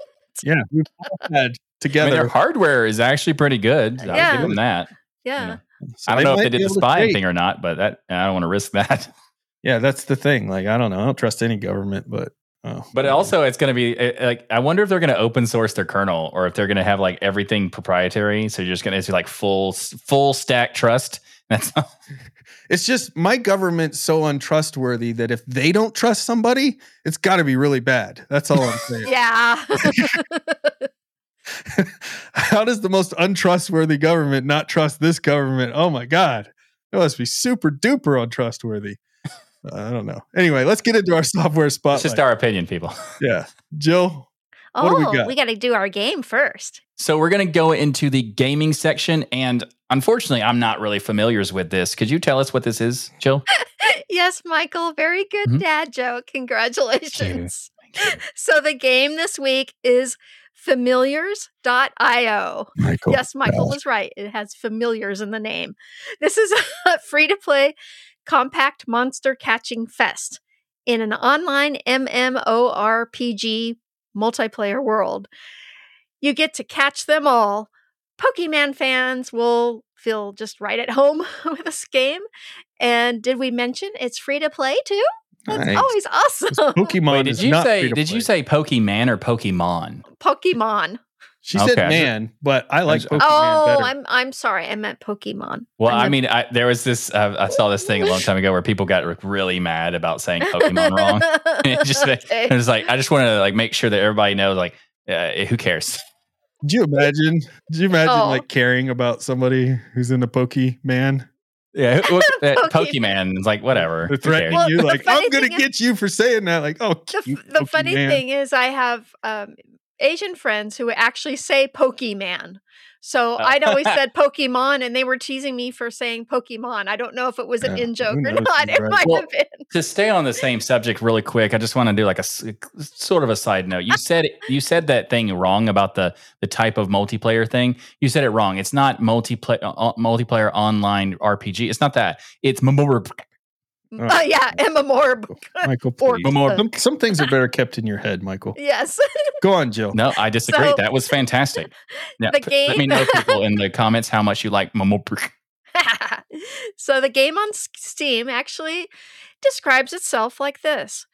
yeah we've all had I mean, together their hardware is actually pretty good. I'll Yeah. give them that. Yeah. So I don't know if they did the able to spying thing or not, but that I don't want to risk that. yeah that's the thing like i don't know i don't trust any government but oh, But also, it's going to be uh, like I wonder if they're going to open source their kernel or if they're going to have like everything proprietary. So you're just going to do like full full stack trust. That's it's just my government's so untrustworthy that if they don't trust somebody it's got to be really bad that's all i'm saying Yeah. How does the most untrustworthy government not trust this government? Oh my God. It must be super duper untrustworthy. I don't know. Anyway, let's get into our software it's spotlight. just our opinion, people. yeah. Jill, What do we oh, got? we got to do our game first. So we're going to go into the gaming section, and unfortunately, I'm not really familiar with this. Could you tell us what this is, Jill? yes, Michael. Very good Mhm. dad joke. Congratulations. So the game this week is familiars.io. Michael. Yes, Michael was right. It has familiars in the name. This is a free to play compact monster catching fest in an online MMORPG multiplayer world. You get to catch them all. Pokemon fans will feel just right at home with this game. And did we mention it's free to play too? That's Nice. always awesome. Pokemon Wait, did is you not say free to did you say Pokemon or Pokemon? Pokemon. She said man, but I like I'm- Pokemon Oh, better. I'm I'm sorry. I meant Pokemon. Well, I I mean, I, there was this. Uh, I saw this thing a long time ago where people got really mad about saying Pokemon wrong. It just Okay. it was like I just wanted to like make sure that everybody knows like uh, who cares. Did you imagine? Did you imagine Oh. like caring about somebody who's in a Pokemon? Yeah, who- who- Pokemon. Pokemon is like whatever. They're threatening? Well, you like I'm gonna thing is- get you for saying that. Like, oh, the, cute the funny Pokemon. thing is i have um, asian friends who actually say pokemon so Oh. i'd always said pokemon and they were teasing me for saying pokemon i don't know if it was an Yeah, in joke or not it right. might Well, have been to stay on the same subject really quick, I just want to do like a sort of a side note. You said you said that thing wrong about the the type of multiplayer thing. You said it wrong. It's not multiplayer uh, multiplayer online RPG. It's not that. It's Oh. oh yeah emma moore Michael, Or- please. memor- Some, some things are better kept in your head, Michael. yes Go on, Jill. No, I disagree. So- that was fantastic. Now, The p- Let me know, people, in the comments how much you like memor- so the game on Steam actually describes itself like this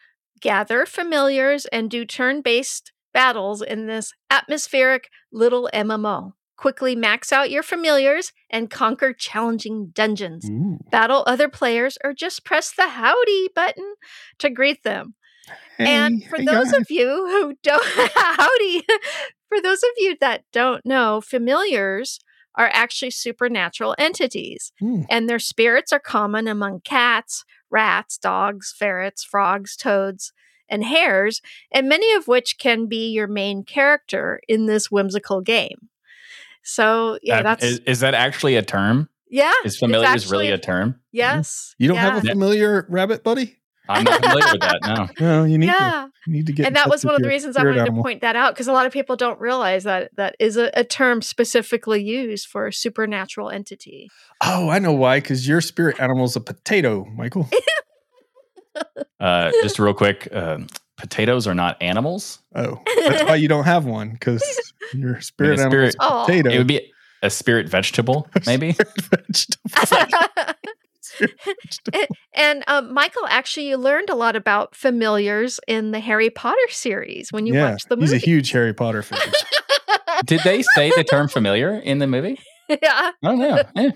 gather familiars and do turn based battles in this atmospheric little MMO. Quickly max out your familiars and conquer challenging dungeons. Ooh. Battle other players or just press the howdy button to greet them. and for hey, those guys. of you who don't, howdy, for those of you that don't know, familiars are actually supernatural entities, Hmm. and their spirits are common among cats, rats, dogs, ferrets, frogs, toads, and hares, and many of which can be your main character in this whimsical game. So, yeah, Uh, that's is, is that actually a term? yeah. Is it's familiar is really a term? yes. you don't yeah. have a familiar rabbit buddy? I'm not familiar with that. No. No, you need to. yeah. You need to get. in and that was one of the reasons I wanted animal. to point that out because a lot of people don't realize that that is a, a term specifically used for a supernatural entity. Oh, I know why. Because your spirit animal is a potato, Michael. Uh, just real quick, uh, potatoes are not animals. Oh, that's why you don't have one. Because your spirit animal is spirit- Oh. potato. It would be a spirit vegetable, maybe. vegetable. and and, um, Michael, actually, you learned a lot about familiars in the Harry Potter series when you yeah, watched the movie. he's a huge Harry Potter fan. Did they say the term familiar in the movie? yeah. Oh no. Eh.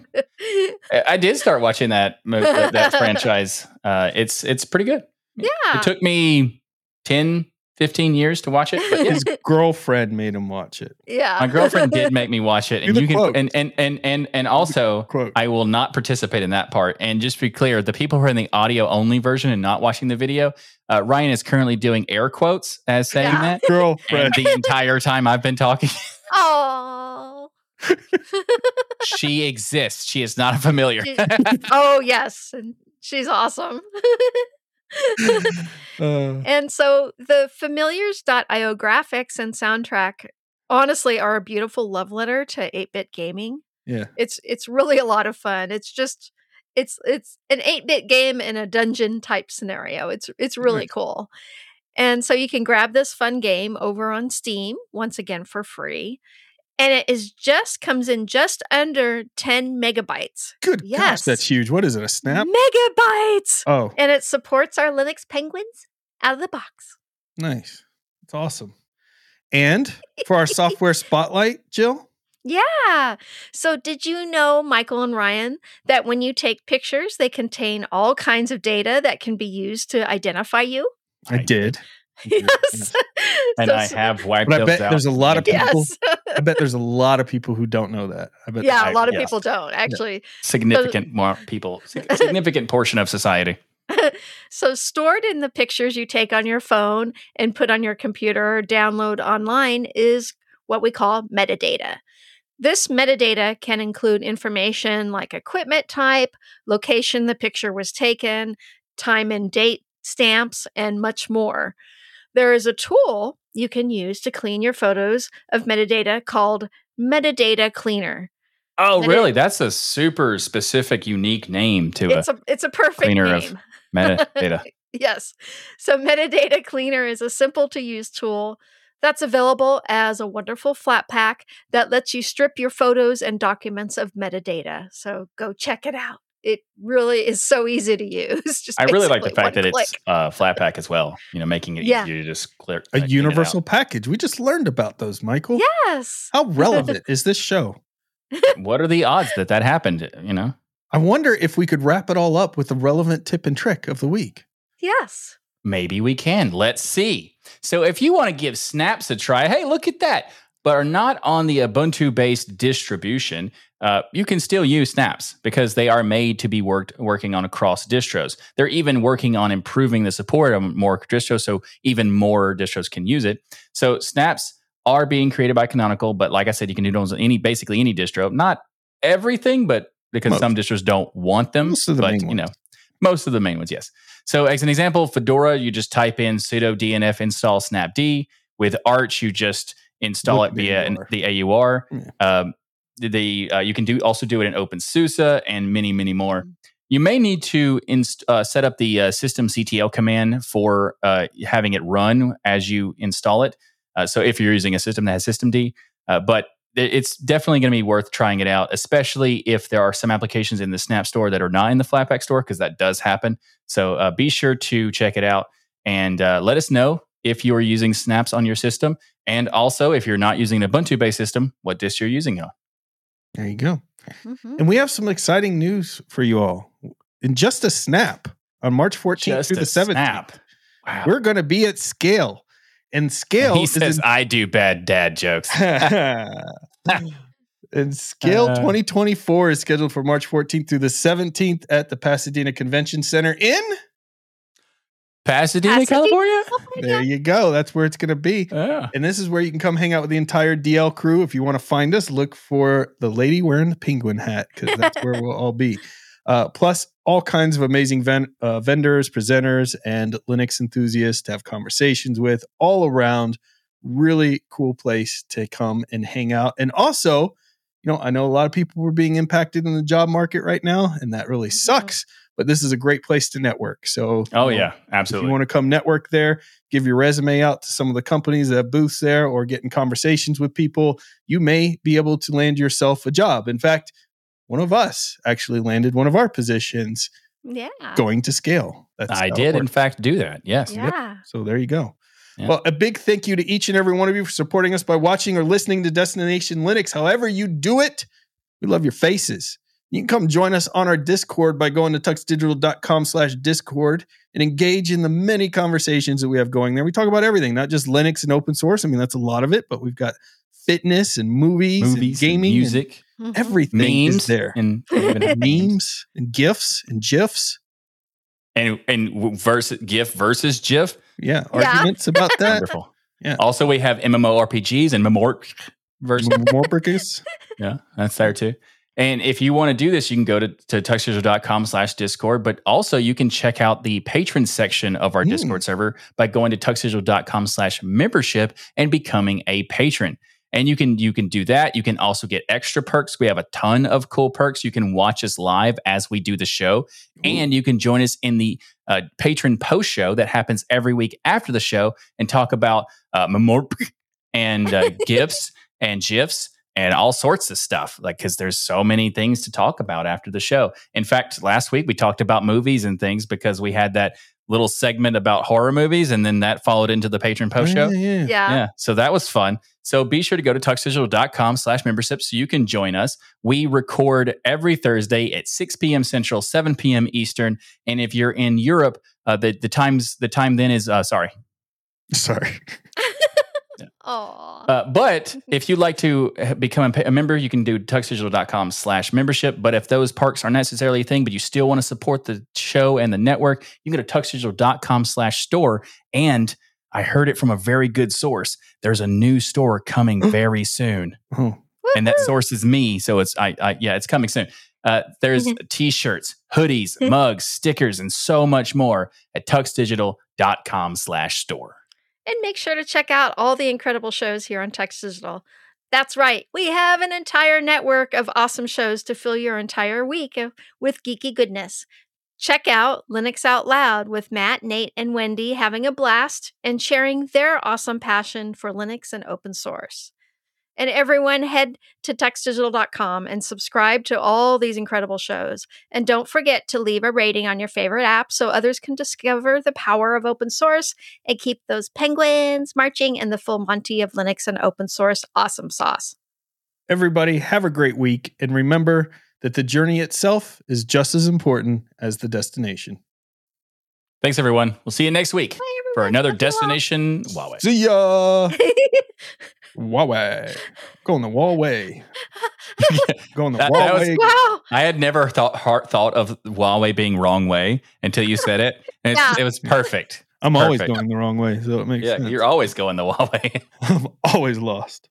I- I did start watching that mo- that, that franchise. Uh, it's it's pretty good. yeah. It took me 10, 15 years to watch it. But yeah, His girlfriend made him watch it. yeah. my girlfriend did make me watch it, and you can quote. and and and and and also. Quote. I will not participate in that part. And just to be clear, the people who are in the audio only version and not watching the video, uh, Ryan is currently doing air quotes as saying Yeah. that. girlfriend. And the entire time I've been talking, Oh. she exists. She is not a familiar. Oh yes, and she's awesome. Uh, And so the familiars.io graphics and soundtrack honestly are a beautiful love letter to 8-bit gaming. yeah. It's it's really a lot of fun. It's just it's it's an 8-bit game in a dungeon type scenario. It's it's really Nice. cool. And so you can grab this fun game over on Steam once again for free. And it is just comes in just under 10 megabytes. Good gosh, Yes. that's huge. What is it? A snap? Megabytes! Oh, And it supports our Linux penguins out of the box. nice. It's awesome. And for our software spotlight, Jill, Yeah. So, did you know, Michael and Ryan, that when you take pictures, they contain all kinds of data that can be used to identify you? I, did. Yes. Mm-hmm. and So- I have wiped But I those bet out. there's a lot of people. Yes. I bet there's a lot of people who don't know that. I bet. yeah, I- a lot of yes. people don't actually. significant more people, significant portion of society. So, stored in the pictures you take on your phone and put on your computer or download online is what we call metadata. This metadata can include information like equipment type, location the picture was taken, time and date stamps, and much more. There is a tool you can use to clean your photos of metadata called Metadata Cleaner. Oh, And really? it- That's a super specific, unique name to It's a it's a perfect cleaner name. a metadata. yes. So Metadata Cleaner is a simple to use tool that's available as a wonderful Flatpak that lets you strip your photos and documents of metadata. So go check it out. It really is so easy to use. Just I really like the fact that click. it's uh, Flatpak as well. You know, making it Yeah. easier to just clear A universal package. We just learned about those, Michael. Yes. How relevant is this show? What are the odds that that happened? You know, I wonder if we could wrap it all up with the relevant tip and trick of the week. Yes. maybe we can. Let's see. So, if you want to give Snaps a try, hey, look at that. But are not on the Ubuntu based distribution, uh, you can still use Snaps because they are made to be worked working on across distros. They're even working on improving the support of more distros, so even more distros can use it. So Snaps are being created by Canonical, but like I said, you can do those on any basically any distro. Not everything, but because Most. some distros don't want them. Most of the but main you know, ones. most of the main ones, yes. So as an example, Fedora, you just type in sudo dnf install snapd. With Arch, you just install With it the via an, the AUR. Yeah. Um, the uh, you can do also do it in OpenSUSE and many many more. Mm-hmm. You may need to inst- uh, set up the uh, systemctl command for uh, having it run as you install it. Uh, so if you're using a system that has systemd, uh, but it's definitely going to be worth trying it out, especially if there are some applications in the Snap Store that are not in the Flatpak Store, because that does happen. So uh, be sure to check it out and uh, let us know if you are using Snaps on your system, and also if you're not using an Ubuntu-based system, what disk you're using on. There you go. Mhm. And we have some exciting news for you all. In just a snap, on March 14th Just through a the 17th, snap. Wow. we're going to be at scale. And scale he is says, in- "I do bad dad jokes." and Scale Uh. 2024 is scheduled for March 14th through the 17th at the Pasadena Convention Center in. Pasadena, Pasadena? California. There you go. That's where it's going to be. Yeah. And this is where you can come hang out with the entire DL crew. If you want to find us, look for the lady wearing the penguin hat because that's where we'll all be. Uh, plus, all kinds of amazing ven- uh, vendors, presenters, and Linux enthusiasts to have conversations with all around. Really cool place to come and hang out. And also, you know, I know a lot of people were being impacted in the job market right now, and that really Mhm. sucks. But this is a great place to network. So, Oh you know, yeah, if absolutely. you want to come network there, give your resume out to some of the companies that have booths there or get in conversations with people, you may be able to land yourself a job. In fact, one of us actually landed one of our positions Yeah. going to scale. That's I did, in fact, do that. Yes. Yeah. So there you go. Yeah. Well, a big thank you to each and every one of you for supporting us by watching or listening to Destination Linux. However, you do it, we love your faces. You can come join us on our Discord by going to tuxdigital.com slash Discord and engage in the many conversations that we have going there. We talk about everything, not just Linux and open source. I mean, that's a lot of it, but we've got fitness and movies, Movies, and gaming, and music, Mhm. everything memes, is there. and even memes and gifs and gifs. and and versus GIF versus GIF. Yeah, Yeah. arguments about that. Wonderful. Yeah. Also, we have MMORPGs and Memort versus. More yeah, that's there too. And if you want to do this, you can go to, to tuxdigital.com slash Discord, but also you can check out the patron section of our Mm. Discord server by going to tuxdigital.com slash membership and becoming a patron. And you can you can do that. You can also get extra perks. We have a ton of cool perks. You can watch us live as we do the show, and you can join us in the uh, patron post show that happens every week after the show and talk about uh, memor and uh, gifs and gifs and all sorts of stuff. Like because there's so many things to talk about after the show. In fact, last week we talked about movies and things because we had that little segment about horror movies, and then that followed into the patron post show. Yeah, yeah. Yeah. Yeah. So that was fun. So be sure to go to tuxdigital.com slash membership so you can join us. We record every Thursday at 6 p.m. Central, 7 p.m. Eastern. And if you're in Europe, uh, the, the times the time then is uh, sorry. Sorry. Aw. Uh, but if you'd like to become a, a member, you can do tuxdigital.com slash membership. But if those perks aren't necessarily a thing, but you still want to support the show and the network, you can go to tuxdigital.com slash store. And I heard it from a very good source. There's a new store coming very soon. Oh, and that Woohoo. source is me. So it's I, I yeah, it's coming soon. Uh, there's t-shirts, hoodies, mugs, stickers, and so much more at tuxdigital.com slash store. And make sure to check out all the incredible shows here on Tux Digital. That's right, we have an entire network of awesome shows to fill your entire week with geeky goodness. Check out Linux Out Loud with Matt, Nate, and Wendy having a blast and sharing their awesome passion for Linux and open source. And everyone head to tuxdigital.com and subscribe to all these incredible shows. And don't forget to leave a rating on your favorite app so others can discover the power of open source and keep those penguins marching in the full Monty of Linux and open source awesome sauce. Everybody, have a great week. And remember that the journey itself is just as important as the destination. Thanks, everyone. We'll see you next week Bye, for another Love you all. destination Huawei. See ya. Huawei. Going the Huawei. Going the That- that was- Huawei. wow. I had never thought heart thought of Huawei being wrong way until you said it. And Yeah. it was perfect. I'm always going the wrong way, so it makes Yeah, sense. you're always going the Huawei. I'm always lost.